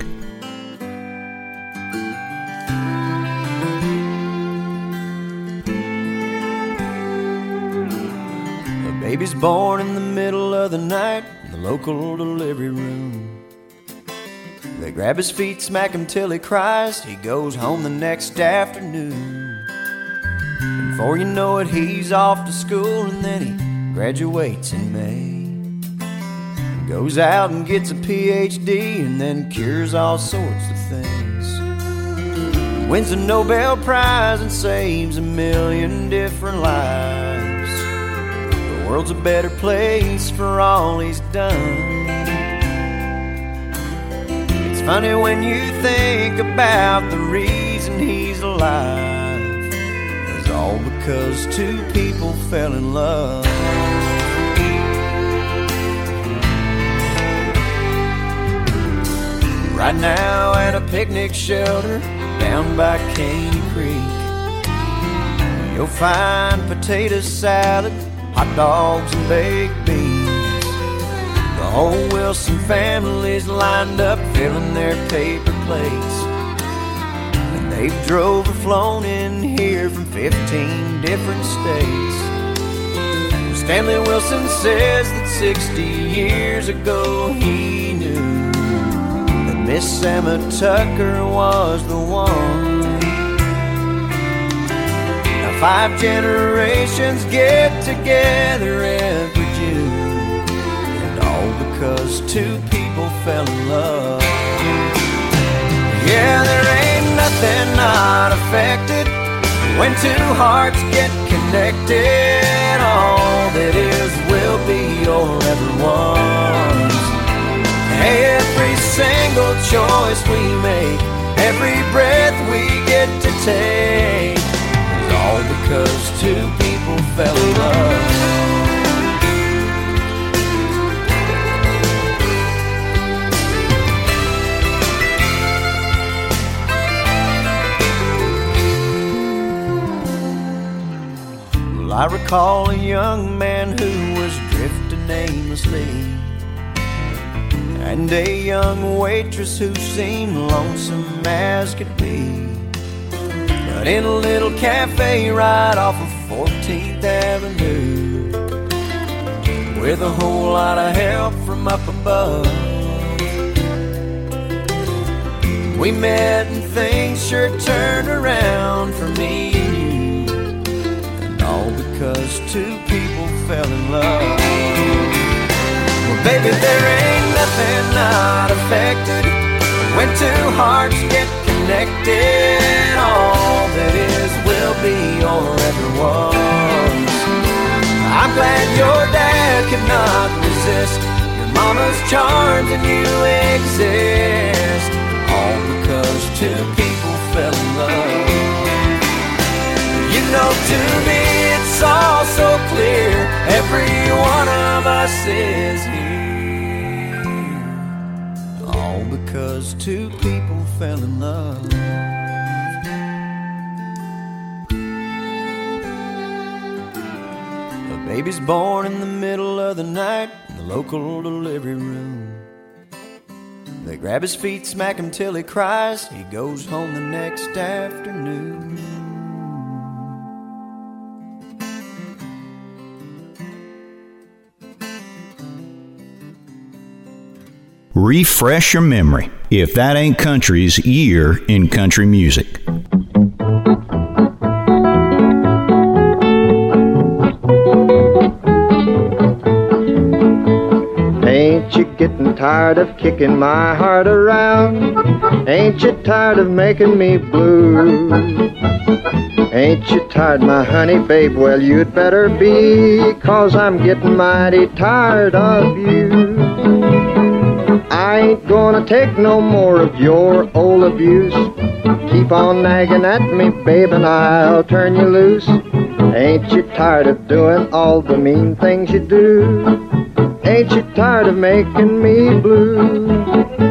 The baby's born in the middle of the night in the local delivery room. They grab his feet, smack him till he cries. He goes home the next afternoon. Before you know it, he's off to school and then he graduates in May. Goes out and gets a PhD and then cures all sorts of things. Wins the Nobel Prize and saves a million different lives. The world's a better place for all he's done. It's funny when you think about the reason he's alive. It's all because two people fell in love. Right now at a picnic shelter down by Caney Creek. You'll find potato salad, hot dogs, and baked beans. The whole Wilson family's lined up filling their paper plates. And they've drove or flown in here from 15 different states. Stanley Wilson says that 60 years ago he Miss Emma Tucker was the one. Now five generations get together every June, and all because two people fell in love. Yeah, there ain't nothing not affected when two hearts get connected. All that is will be or ever was. Every single choice we make, every breath we get to take, is all because two people fell in love. I recall a young man who was drifting aimlessly and a young waitress who seemed lonesome as could be. But in a little cafe right off of 14th Avenue, with a whole lot of help from up above. We met and things sure turned around for me and you. And all because two people fell in love. Well, baby, there ain't nothing not affected when two hearts get connected. All that is will be or ever was. I'm glad your dad could not resist your mama's charms and you exist. All because two people fell in love. You know, to me, it's all so clear. Every one of us is here. All because two people fell in love. A baby's born in the middle of the night in the local delivery room. They grab his feet, smack him till he cries. He goes home the next afternoon. Refresh your memory. If that ain't country's year in country music. Ain't you getting tired of kicking my heart around? Ain't you tired of making me blue? Ain't you tired, my honey babe? Well, you'd better be, cause I'm getting mighty tired of you. Ain't gonna take no more of your old abuse. Keep on nagging at me, babe, and I'll turn you loose. Ain't you tired of doing all the mean things you do? Ain't you tired of making me blue?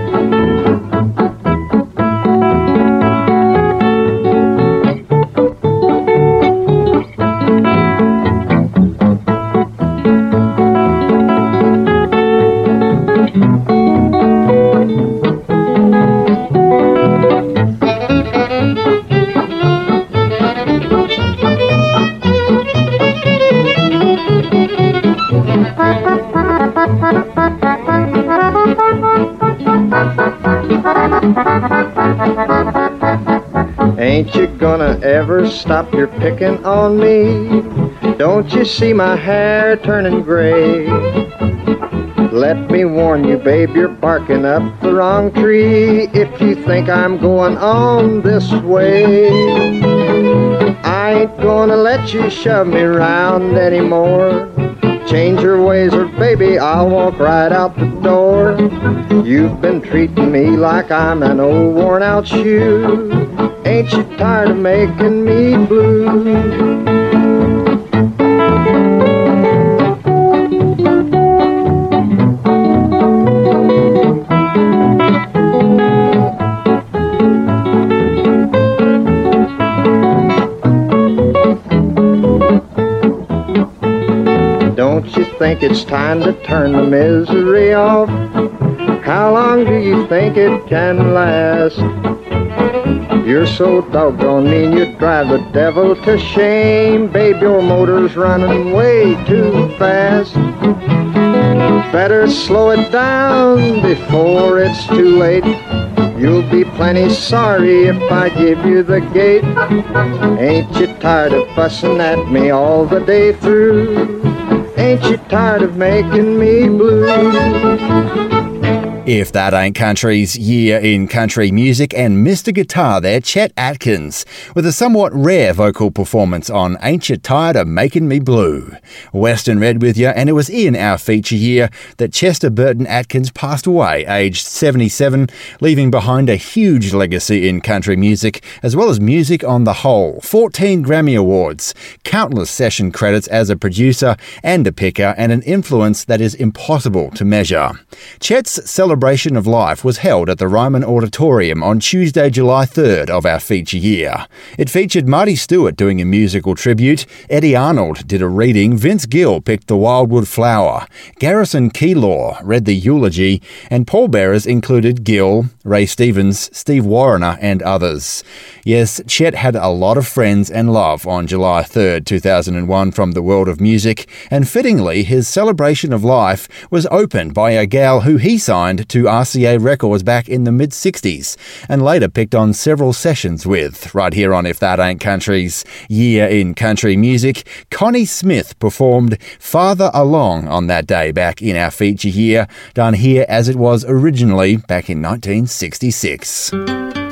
Gonna ever stop your picking on me? Don't you see my hair turning gray? Let me warn you, babe, you're barking up the wrong tree if you think I'm going on this way. I ain't gonna let you shove me round anymore. Change your ways or baby, I'll walk right out the door. You've been treating me like I'm an old worn out shoe. Ain't you tired of making me blue? Think it's time to turn the misery off? How long do you think it can last? You're so doggone mean you drive the devil to shame. Babe, your motor's running way too fast. Better slow it down before it's too late. You'll be plenty sorry if I give you the gate. Ain't you tired of fussing at me all the day through? Ain't you tired of making me blue? If that ain't country's year in country music, and Mr. Guitar there, Chet Atkins, with a somewhat rare vocal performance on Ain't You Tired of Making Me Blue. Western Red with you, and it was in our feature year that Chester Burton Atkins passed away, aged 77, leaving behind a huge legacy in country music, as well as music on the whole. 14 Grammy Awards, countless session credits as a producer and a picker, and an influence that is impossible to measure. Chet's celebrated celebration of life was held at the Ryman Auditorium on Tuesday, July 3rd of our feature year. It featured Marty Stuart doing a musical tribute, Eddy Arnold did a reading, Vince Gill picked the Wildwood Flower, Garrison Keillor read the eulogy, and pallbearers included Gill, Ray Stevens, Steve Wariner, and others. Yes, Chet had a lot of friends and love on July 3rd, 2001 from the world of music, and fittingly, his celebration of life was opened by a gal who he signed to RCA Records back in the mid 60s and later picked on several sessions with. Right here on If That Ain't Country's Year in Country Music, Connie Smith performed Farther Along on that day back in our feature year, done here as it was originally back in 1966.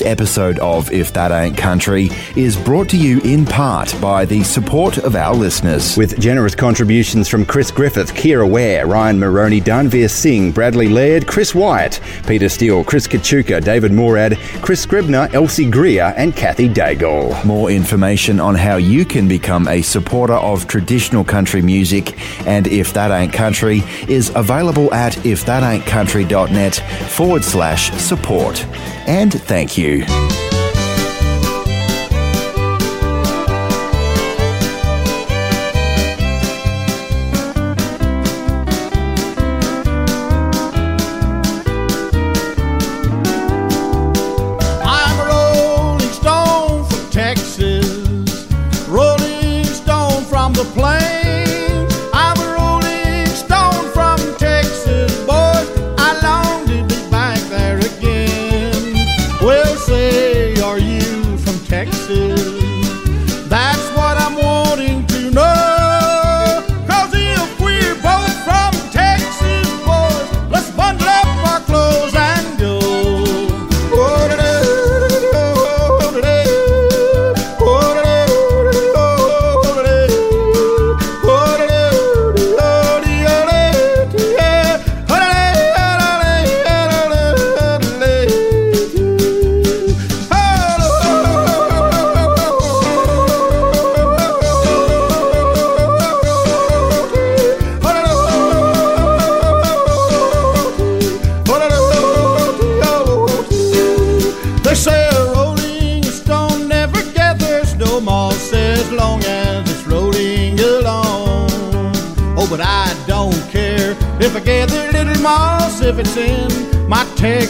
This episode of If That Ain't Country is brought to you in part by the support of our listeners. With generous contributions from Chris Griffith, Kira Ware, Ryan Maroney, Danveer Singh, Bradley Laird, Chris Wyatt, Peter Steele, Chris Kachuka, David Morad, Chris Scribner, Elsie Greer, and Kathy Daigle. More information on how you can become a supporter of traditional country music and If That Ain't Country is available at ifthataintcountry.net forward slash support. And thank you.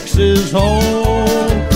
Texas home.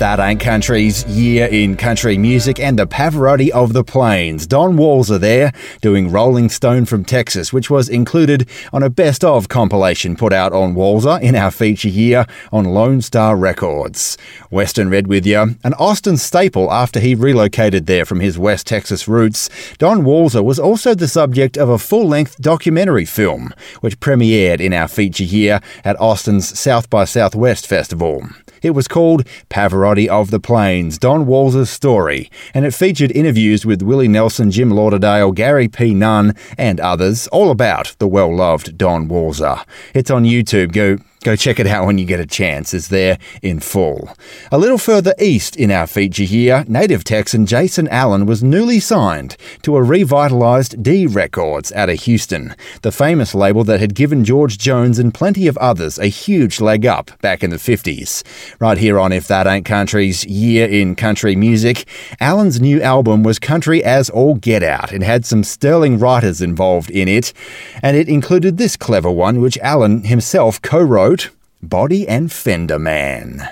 That Ain't Country's year in country music and the Pavarotti of the Plains. Don Walser there doing Rolling Stone from Texas, which was included on a best of compilation put out on Walser in our feature year on Lone Star Records. Western Red with you, an Austin staple after he relocated there from his West Texas roots. Don Walser was also the subject of a full length documentary film, which premiered in our feature year at Austin's South by Southwest Festival. It was called Pavarotti of the Plains, Don Walser's Story, and it featured interviews with Willie Nelson, Jim Lauderdale, Gary P. Nunn, and others, all about the well loved Don Walser. It's on YouTube. Go Go check it out when you get a chance. It's there in full. A little further east in our feature here, native Texan Jason Allen was newly signed to a revitalized D Records out of Houston, the famous label that had given George Jones and plenty of others a huge leg up back in the 50s. Right here on If That Ain't Country's Year in Country Music, Allen's new album was country as all get out and had some sterling writers involved in it, and it included this clever one which Allen himself co-wrote Body and Fender Man.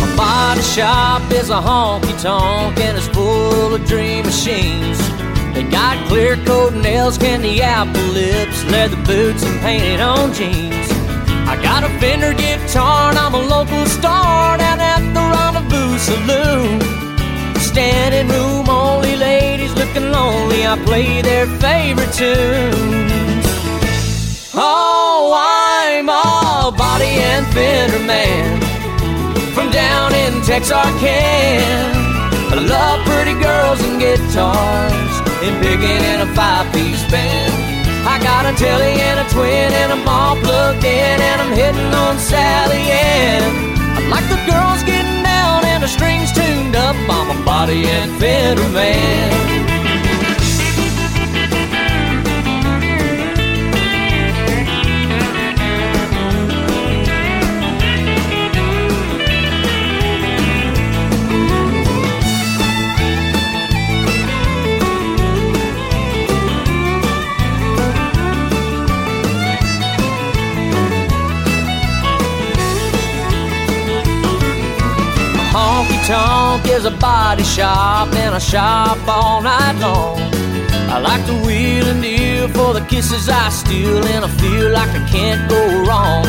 My body shop is a honky tonk and it's full of dream machines. They got clear coat nails, candy apple lips, leather boots, and painted on jeans. I got a Fender guitar and I'm a local star down at the Rendezvous Saloon. Standing room only, ladies looking lonely. I play their favorite tunes. Oh, I'm a body and fender man from down in Texarkana. I love pretty girls and guitars and picking in a five-piece band. I got a telly and a twin and I'm all plugged in and I'm hitting on Sally Ann. I like the girls getting the strings tuned up. I'm a body and fender man. Tonk is a body shop and I shop all night long. I like to wheel and deal for the kisses I steal, and I feel like I can't go wrong.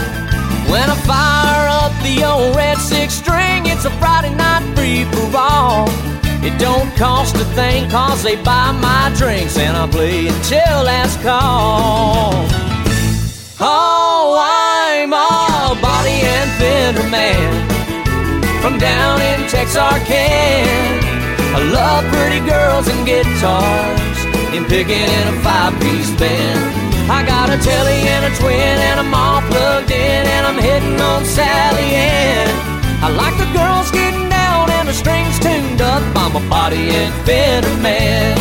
When I fire up the old red six string, it's a Friday night free for all. It don't cost a thing, cause they buy my drinks, and I play until last call. Oh, I'm a body and fender man from down in Texarkana. I love pretty girls and guitars and picking in a five-piece band. I got a telly and a twin and I'm all plugged in and I'm hitting on Sally Ann. I like the girls getting down and the strings tuned up. I'm a body and fender man.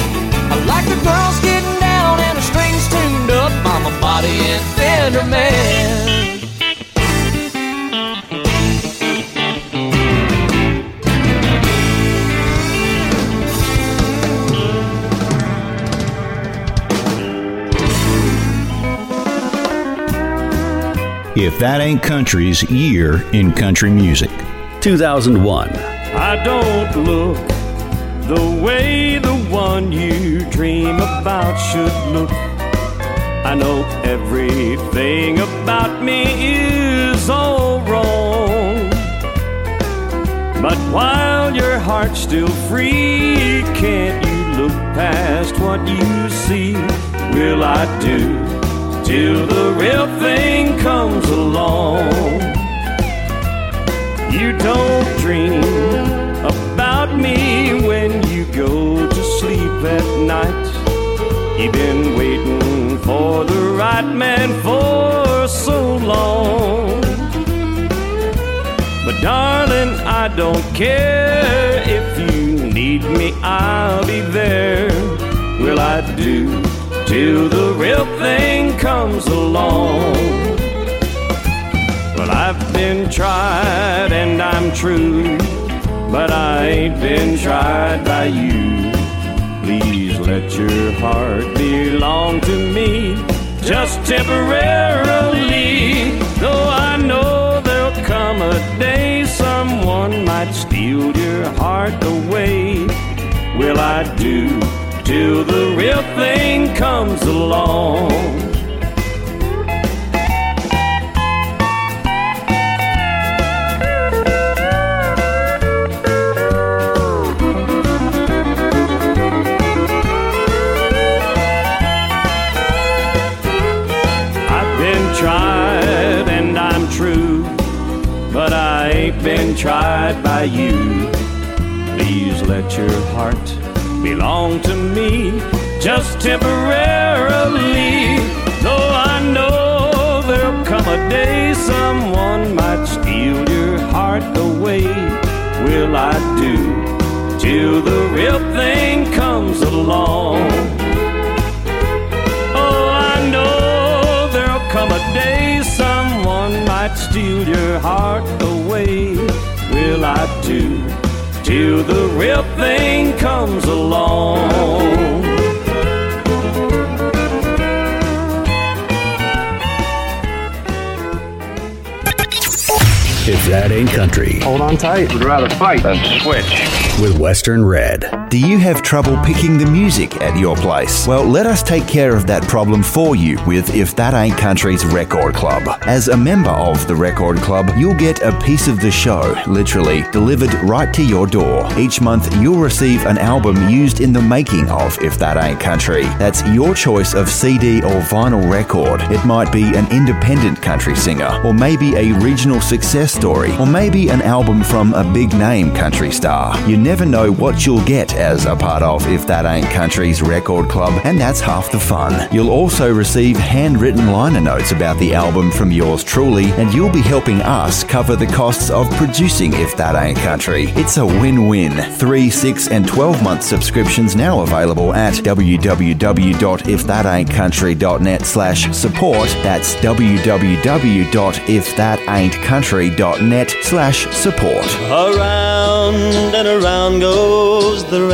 I like the girls getting down and the strings tuned up. I'm a body and fender man. If That Ain't Country's Year in Country Music. 2001. I don't look the way the one you dream about should look. I know everything about me is all wrong. But while your heart's still free, can't you look past what you see? Will I do till the real thing comes along? You don't dream about me when you go to sleep at night. You've been waiting for the right man for so long. But darling, I don't care if you need me, I'll be there. Will I do till the real thing comes along? Well, I've been tried and I'm true, but I ain't been tried by you. Please let your heart belong to me just temporarily. Though I know there'll come a day someone might steal your heart away. Will I do till the real thing comes along? I've been tried and I'm true, but I ain't been tried by you. Please let your heart belong to me just temporarily. Though I know there'll come a day someone might steal your heart away. Will I do till the real thing comes along? Oh, I know there'll come a day someone might steal your heart away. Will I do till the real thing comes along? If that ain't country. Hold on tight. We'd rather fight than switch. With Western Red. Do you have trouble picking the music at your place? Well, let us take care of that problem for you with If That Ain't Country's Record Club. As a member of the Record Club, you'll get a piece of the show, literally, delivered right to your door. Each month, you'll receive an album used in the making of If That Ain't Country. That's your choice of CD or vinyl record. It might be an independent country singer, or maybe a regional success story, or maybe an album from a big name country star. You never know what you'll get as a part of If That Ain't Country's record club, and that's half the fun. You'll also receive handwritten liner notes about the album from yours truly, and you'll be helping us cover the costs of producing If That Ain't Country. It's a win-win. 3, 6 and 12 month subscriptions now available at www.ifthataintcountry.net slash support. That's www.ifthataintcountry.net slash support. Around and around goes the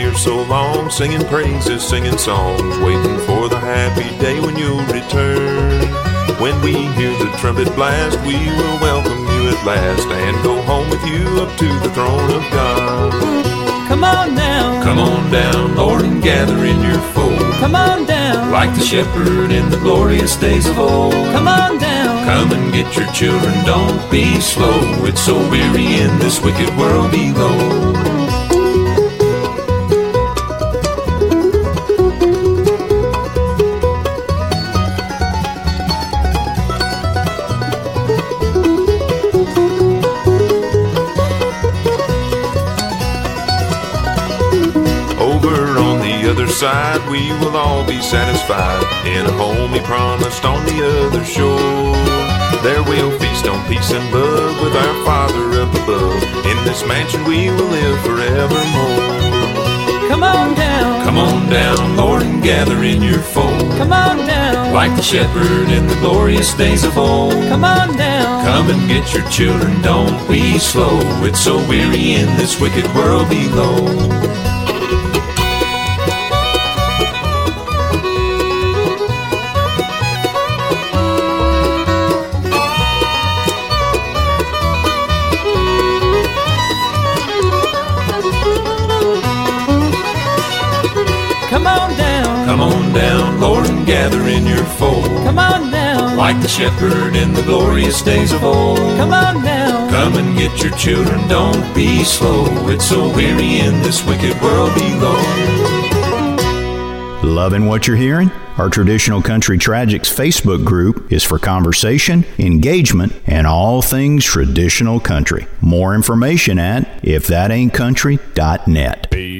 Here so long, singing praises, singing songs, waiting for the happy day when you'll return. When we hear the trumpet blast, we will welcome you at last and go home with you up to the throne of God. Come on down. Come on down, Lord, and gather in your fold. Come on down. Like the shepherd in the glorious days of old. Come on down. Come and get your children, don't be slow. It's so weary in this wicked world below. Side, we will all be satisfied. In a home he promised on the other shore. There we'll feast on peace and love with our Father up above. In this mansion we will live forevermore. Come on down. Come on down, Lord, and gather in your fold. Come on down. Like the shepherd in the glorious days of old. Come on down. Come and get your children, don't be slow. It's so weary in this wicked world below. Gather in your fold. Come on down. Like the shepherd in the glorious days of old. Come on down. Come and get your children, don't be slow. It's so weary in this wicked world below. Loving what you're hearing? Our Traditional Country Tragics Facebook group is for conversation, engagement, and all things traditional country. More information at ifthataintcountry.net. B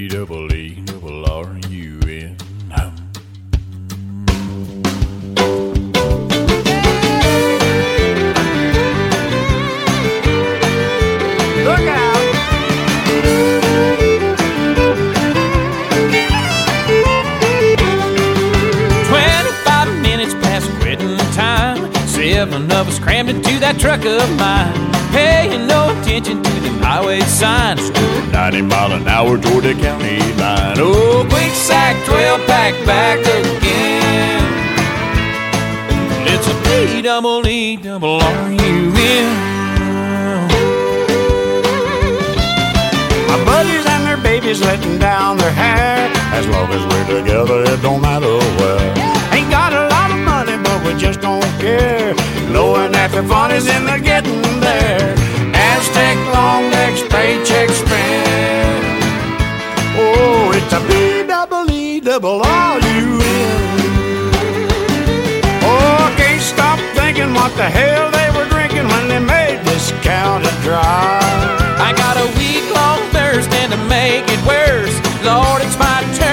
truck of mine. Paying no attention to the highway signs. 90 mile an hour toward the county line. Oh, quick sack, 12 pack back again. It's a B double E double R U N. My buddies and their babies letting down their hair. As long as we're together, it don't matter where. Ain't got a lot of money, but we just don't care. That the fun is in the getting there. Aztec long necks, paycheck spend. Oh, it's a B double E double R U N. Oh, I can't stop thinking what the hell they were drinking when they made this county dry. I got a week long thirst and to make it worse, Lord, it's my turn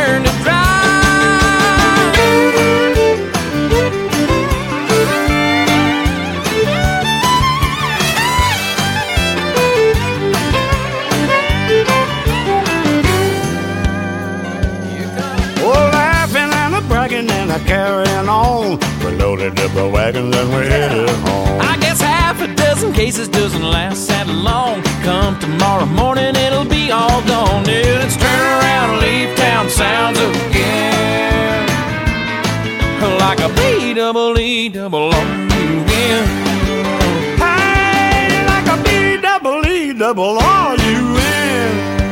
carrying on. We loaded up the wagons and we're headed home. I guess half a dozen cases doesn't last that long. Come tomorrow morning, it'll be all gone. Yeah, let's turn around and leave town sounds again. Like a B double E double R U N. Hey, like a B double E double R U N.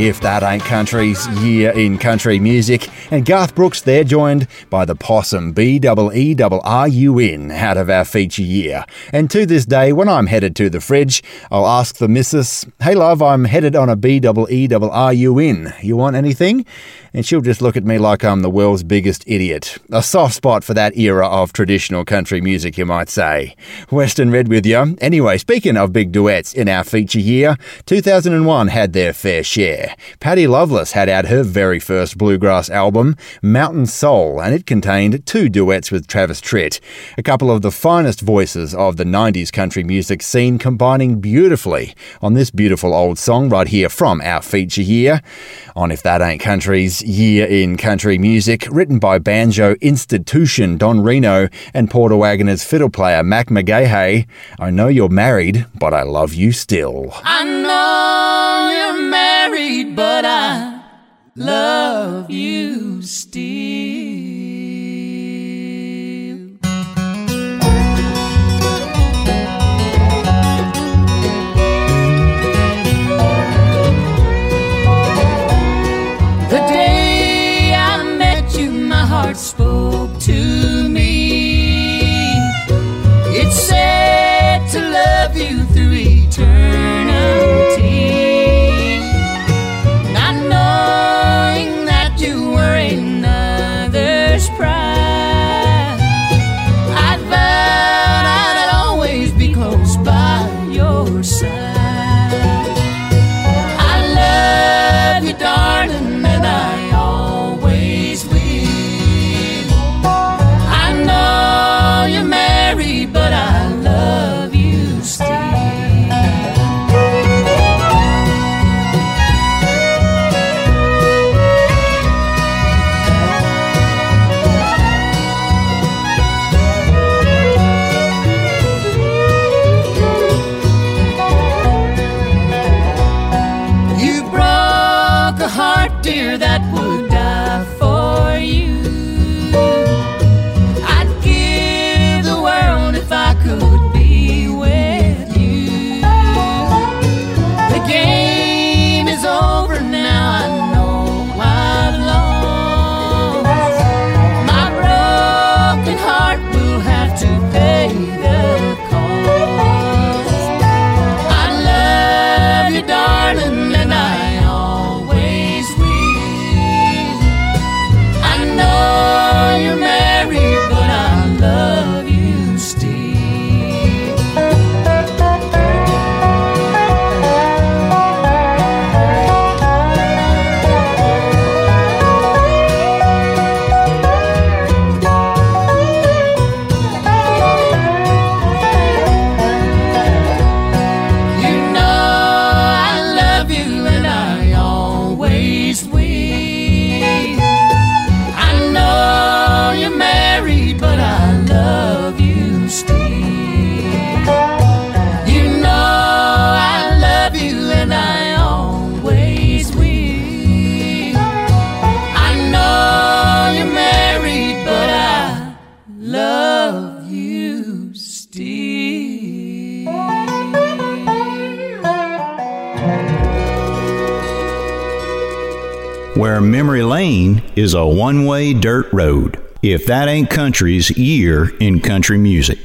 If That Ain't Country's Year in Country Music. And Garth Brooks there, joined by the Possum, B E R U N, out of our feature year. And to this day, when I'm headed to the fridge, I'll ask the missus, Hey love, I'm headed on a B E R U N. You want anything? And she'll just look at me like I'm the world's biggest idiot. A soft spot for that era of traditional country music, you might say. Western Red with you. Anyway, speaking of big duets in our feature year, 2001 had their fair share. Patty Loveless had out her very first bluegrass album, Mountain Soul, and it contained two duets with Travis Tritt. A couple of the finest voices of the 90s country music scene combining beautifully on this beautiful old song right here from our feature year. On If That Ain't Country's Year in Country Music, written by banjo institution Don Reno and Porter Wagoner's fiddle player Mac Magaha. I know you're married, but I love you still. I know you're married, but I love you still. Country's year in country music.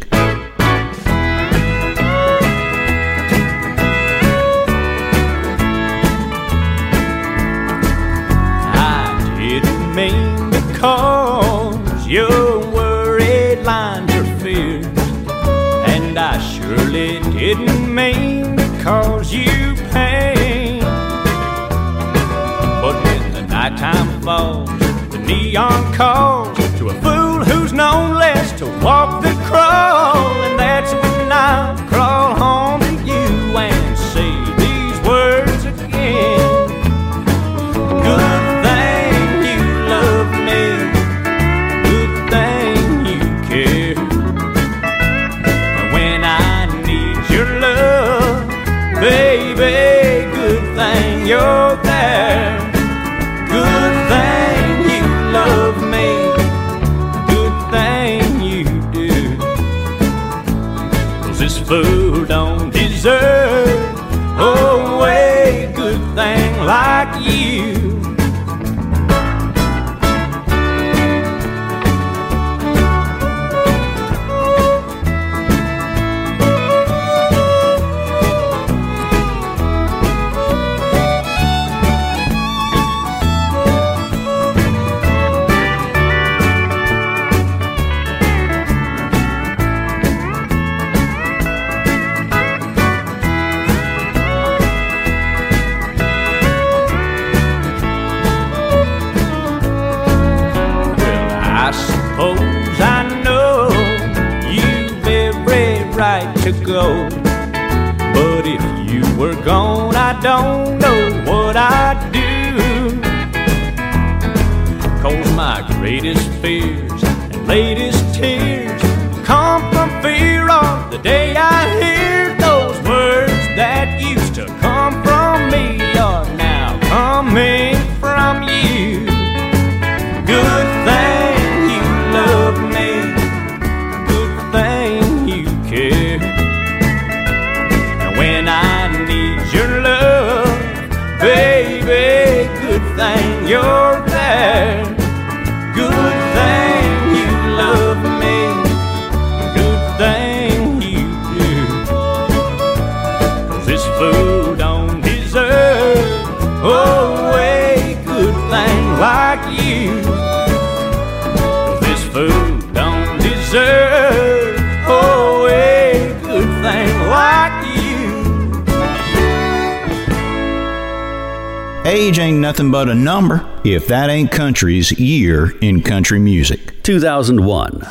If that ain't country's year in country music. 2001.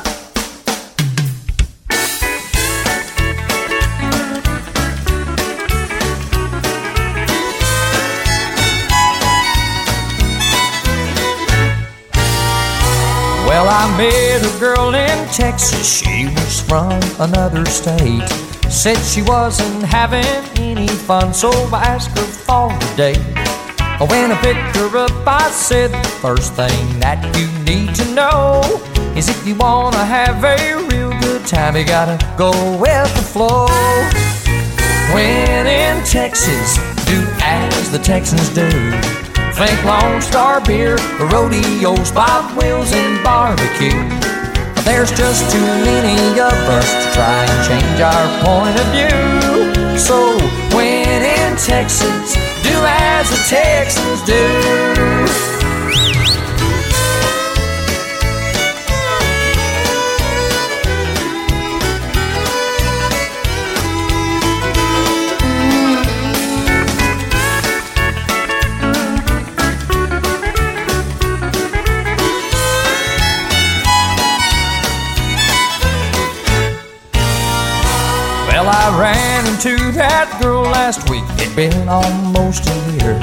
Well, I met a girl in Texas. She was from another state. Said she wasn't having any fun, so I asked her for a date. When I picked her up, I said the first thing that you need to know is if you wanna have a real good time, you gotta go with the flow. When in Texas, do as the Texans do. Think Lone Star beer, rodeos, Bob Wills, and barbecue. There's just too many of us to try and change our point of view. So Texas, do as the Texans do. Into that girl last week. It'd been almost a year.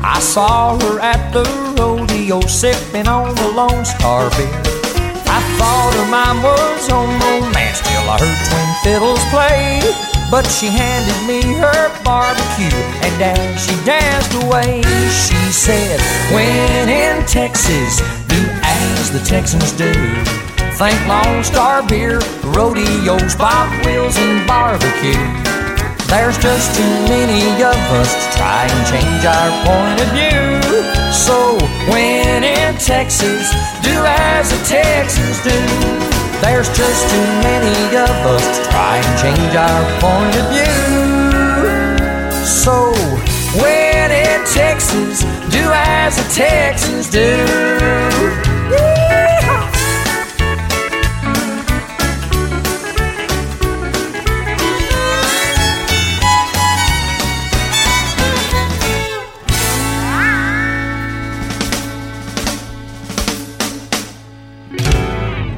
I saw her at the rodeo sipping on the Lone Star beer. I thought her mind was on romance till I heard twin fiddles play. But she handed me her barbecue, and as she danced away, she said, When in Texas, do as the Texans do. Think Lone Star beer, rodeos, Bob Wills, and barbecue. There's just too many of us to try and change our point of view. So when in Texas, do as the Texans do. There's just too many of us to try and change our point of view. So when in Texas, do as the Texans do.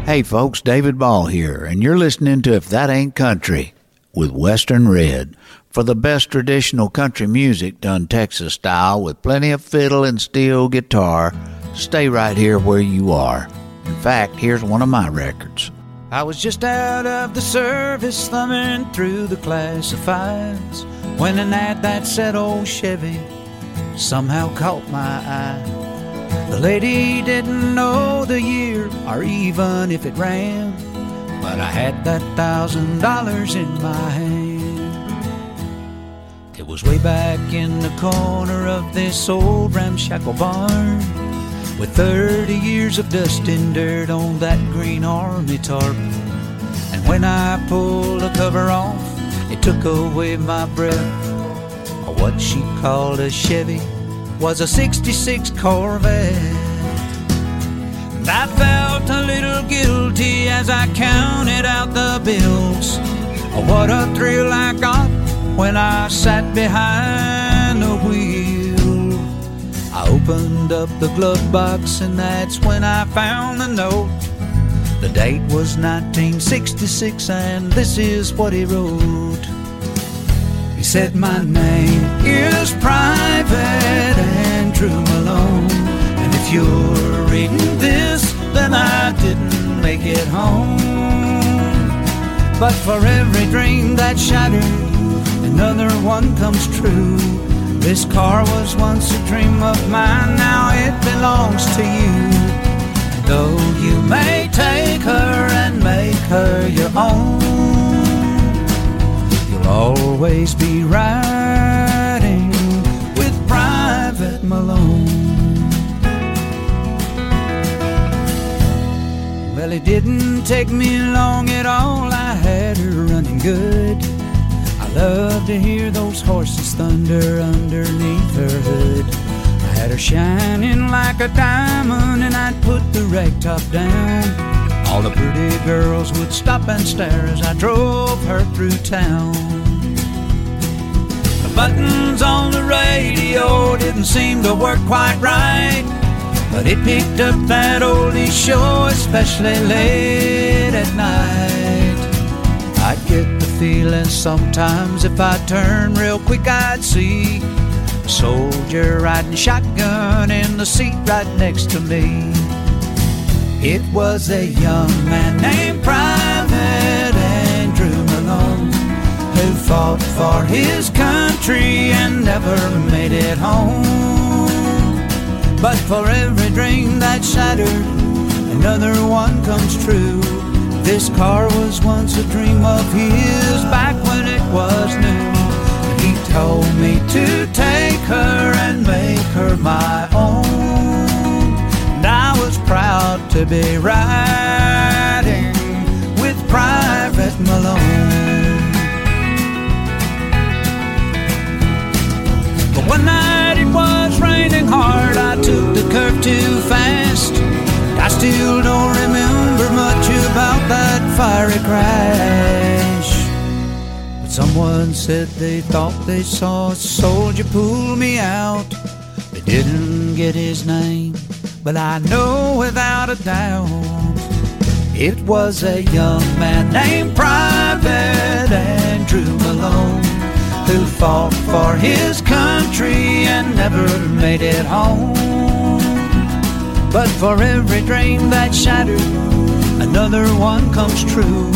Hey folks, David Ball here, and you're listening to If That Ain't Country with Western Red. For the best traditional country music done Texas style with plenty of fiddle and steel guitar, stay right here where you are. In fact, here's one of my records. I was just out of the service thumbing through the classifieds when an ad that said old Chevy somehow caught my eye. The lady didn't know the year or even if it ran, but I had that thousand dollars in my hand. It was way back in the corner of this old ramshackle barn with 30 years of dust and dirt on that green army tarp. And when I pulled the cover off, it took away my breath. What she called a Chevy was a 66 Corvette. And I felt a little guilty as I counted out the bills. Oh, what a thrill I got when I sat behind the wheel. I opened up the glove box, and that's when I found the note. The date was 1966, and this is what he wrote. He said, My name is Private Andrew Malone. And if you're reading this, then I didn't make it home. But for every dream that shattered, another one comes true. This car was once a dream of mine, now it belongs to you. Though you may take her and make her your own, always be riding with Private Malone. Well, it didn't take me long at all, I had her running good. I love to hear those horses thunder underneath her hood. I had her shining like a diamond, and I'd put the rag top down. All the pretty girls would stop and stare as I drove her through town. Buttons on the radio didn't seem to work quite right, but it picked up that oldie show, especially late at night. I'd get the feeling sometimes if I turned real quick, I'd see a soldier riding shotgun in the seat right next to me. It was a young man named Private fought for his country and never made it home. But for every dream that shattered, another one comes true. This car was once a dream of his back when it was new. He told me to take her and make her my own. And I was proud to be riding with Private Malone. But one night it was raining hard, I took the curve too fast. I still don't remember much about that fiery crash. But someone said they thought they saw a soldier pull me out. They didn't get his name, but I know without a doubt it was a young man named Private Andrew Malone who fought for his country and never made it home. But for every dream that shattered, another one comes true.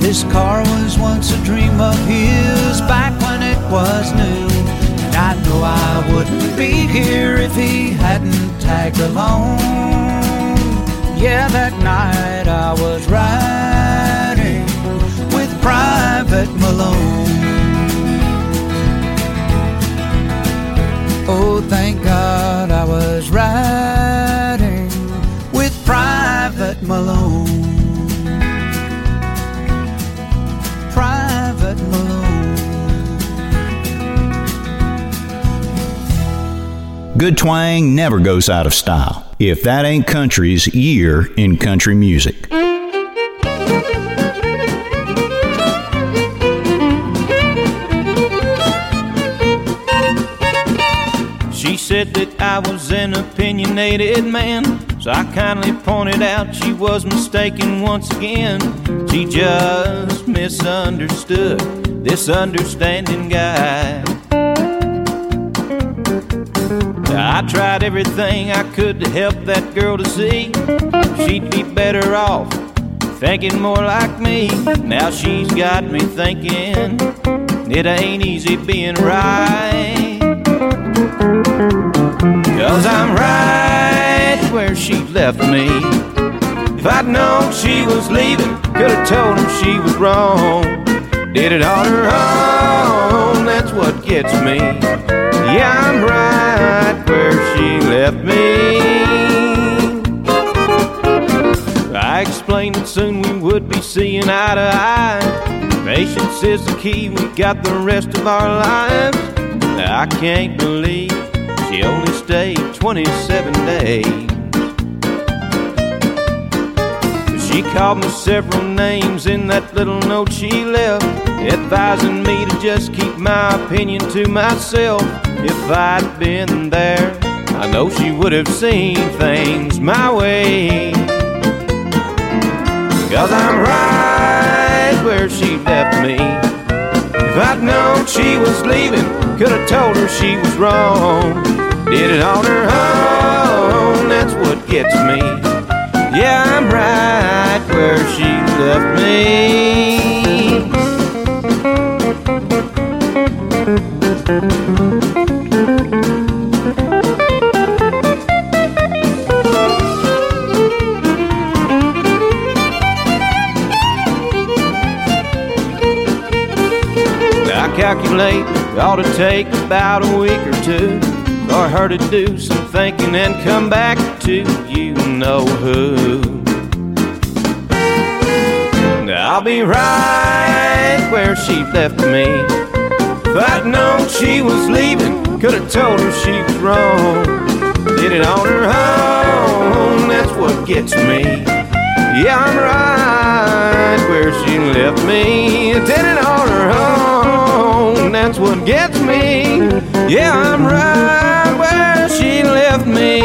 This car was once a dream of his back when it was new. And I know I wouldn't be here if he hadn't tagged along. Yeah, that night I was riding with Private Malone. was riding with Private Malone. Private Malone. Good twang never goes out of style. If that ain't country's year in country music. Was an opinionated man, so I kindly pointed out she was mistaken once again. She just misunderstood this understanding guy. I tried everything I could to help that girl to see she'd be better off thinking more like me. Now she's got me thinking it ain't easy being right. Cause I'm right where she left me. If I'd known she was leaving, could have told her she was wrong. Did it on her own, that's what gets me. Yeah, I'm right where she left me. I explained that soon we would be seeing eye to eye. Patience is the key, we got the rest of our lives. I can't believe she only stayed 27 days. She called me several names in that little note she left, advising me to just keep my opinion to myself. If I'd been there, I know she would have seen things my way. Cause I'm right where she left me. If I'd known she was leaving, could have told her she was wrong. Did it on her own, that's what gets me. Yeah, I'm right where she left me. I calculate it ought to take about a week or two for her to do some thinking and come back to you know who. I'll be right where she left me. If I'd known she was leaving, could have told her she was wrong. Did it on her own, that's what gets me. Yeah, I'm right where she left me. Did it on her own, that's what gets me. Yeah, I'm right where she left me.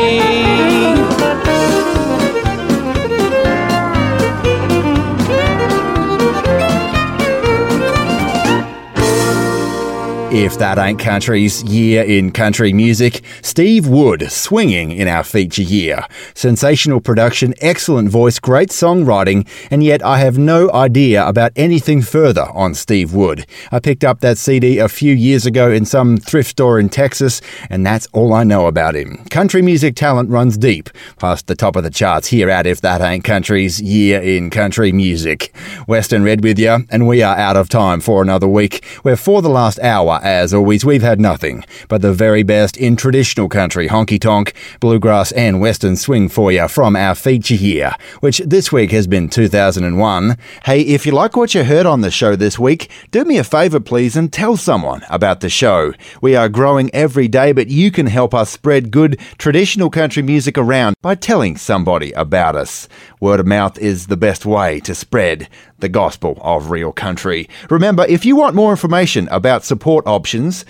If that ain't country's year in country music, Steve Wood swinging in our feature year. Sensational production, excellent voice, great songwriting, and yet I have no idea about anything further on Steve Wood. I picked up that CD a few years ago in some thrift store in Texas, and that's all I know about him. Country music talent runs deep, past the top of the charts here at If That Ain't Country's year in country music. Western Red with you, and we are out of time for another week, where for the last hour, as always, we've had nothing but the very best in traditional country, honky tonk, bluegrass, and western swing for you from our feature here, which this week has been 2001. Hey, if you like what you heard on the show this week, do me a favour, please, and tell someone about the show. We are growing every day, but you can help us spread good traditional country music around by telling somebody about us. Word of mouth is the best way to spread the gospel of real country. Remember, if you want more information about support options,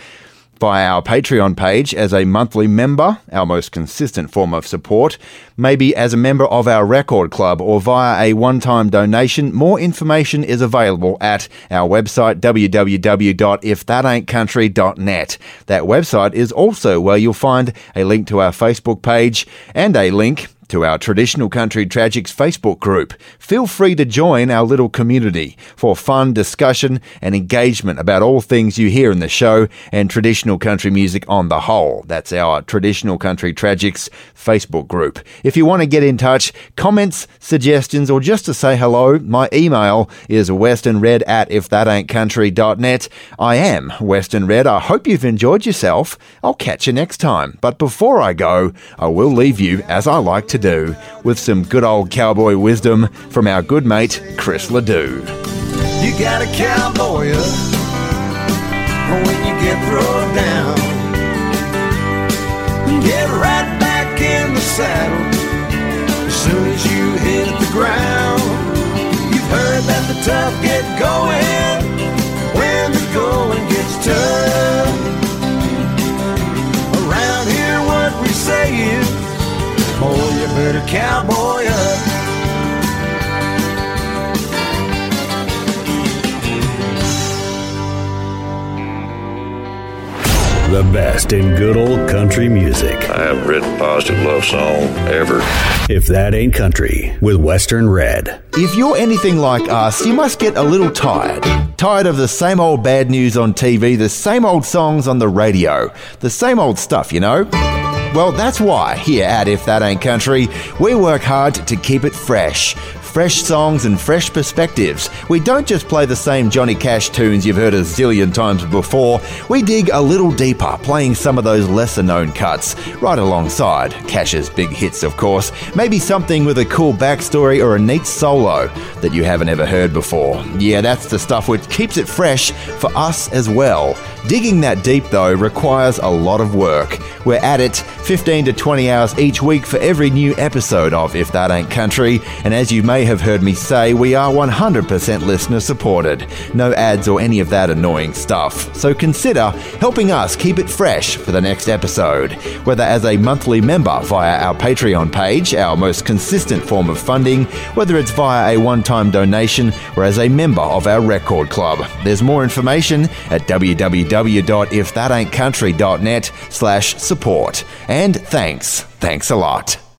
via our Patreon page as a monthly member, our most consistent form of support, maybe as a member of our record club or via a one time donation. More information is available at our website www.ifthataintcountry.net. That website is also where you'll find a link to our Facebook page and a link to our Traditional Country Tragics Facebook group. Feel free to join our little community for fun discussion and engagement about all things you hear in the show and traditional country music on the whole. That's our Traditional Country Tragics Facebook group. If you want to get in touch, comments, suggestions, or just to say hello, my email is westernred at ifthataintcountry.net. I am Western Red. I hope you've enjoyed yourself. I'll catch you next time. But before I go, I will leave you, as I like to to do with some good old cowboy wisdom from our good mate Chris Ledoux. You got a cowboy uh, when you get thrown down. Get right back in the saddle as soon as you hit the ground. You've heard that the tough get boy, you better cowboy up. The best in good old country music. I haven't written a positive love song ever. If that ain't country, with Western Red. If you're anything like us, you must get a little tired. Tired of the same old bad news on TV, the same old songs on the radio, the same old stuff, you know? Well, that's why, here at If That Ain't Country, we work hard to keep it fresh. Fresh songs and fresh perspectives. We don't just play the same Johnny Cash tunes you've heard a zillion times before. We dig a little deeper, playing some of those lesser known cuts, right alongside Cash's big hits, of course. Maybe something with a cool backstory or a neat solo that you haven't ever heard before. Yeah, that's the stuff which keeps it fresh for us as well. Digging that deep, though, requires a lot of work. We're at it 15 to 20 hours each week for every new episode of If That Ain't Country, and as you may have heard me say, we are 100% listener supported. No ads or any of that annoying stuff. So consider helping us keep it fresh for the next episode, whether as a monthly member via our Patreon page, our most consistent form of funding, whether it's via a one time donation or as a member of our record club. There's more information at www.ifthataintcountry.net slash support. And thanks. Thanks a lot.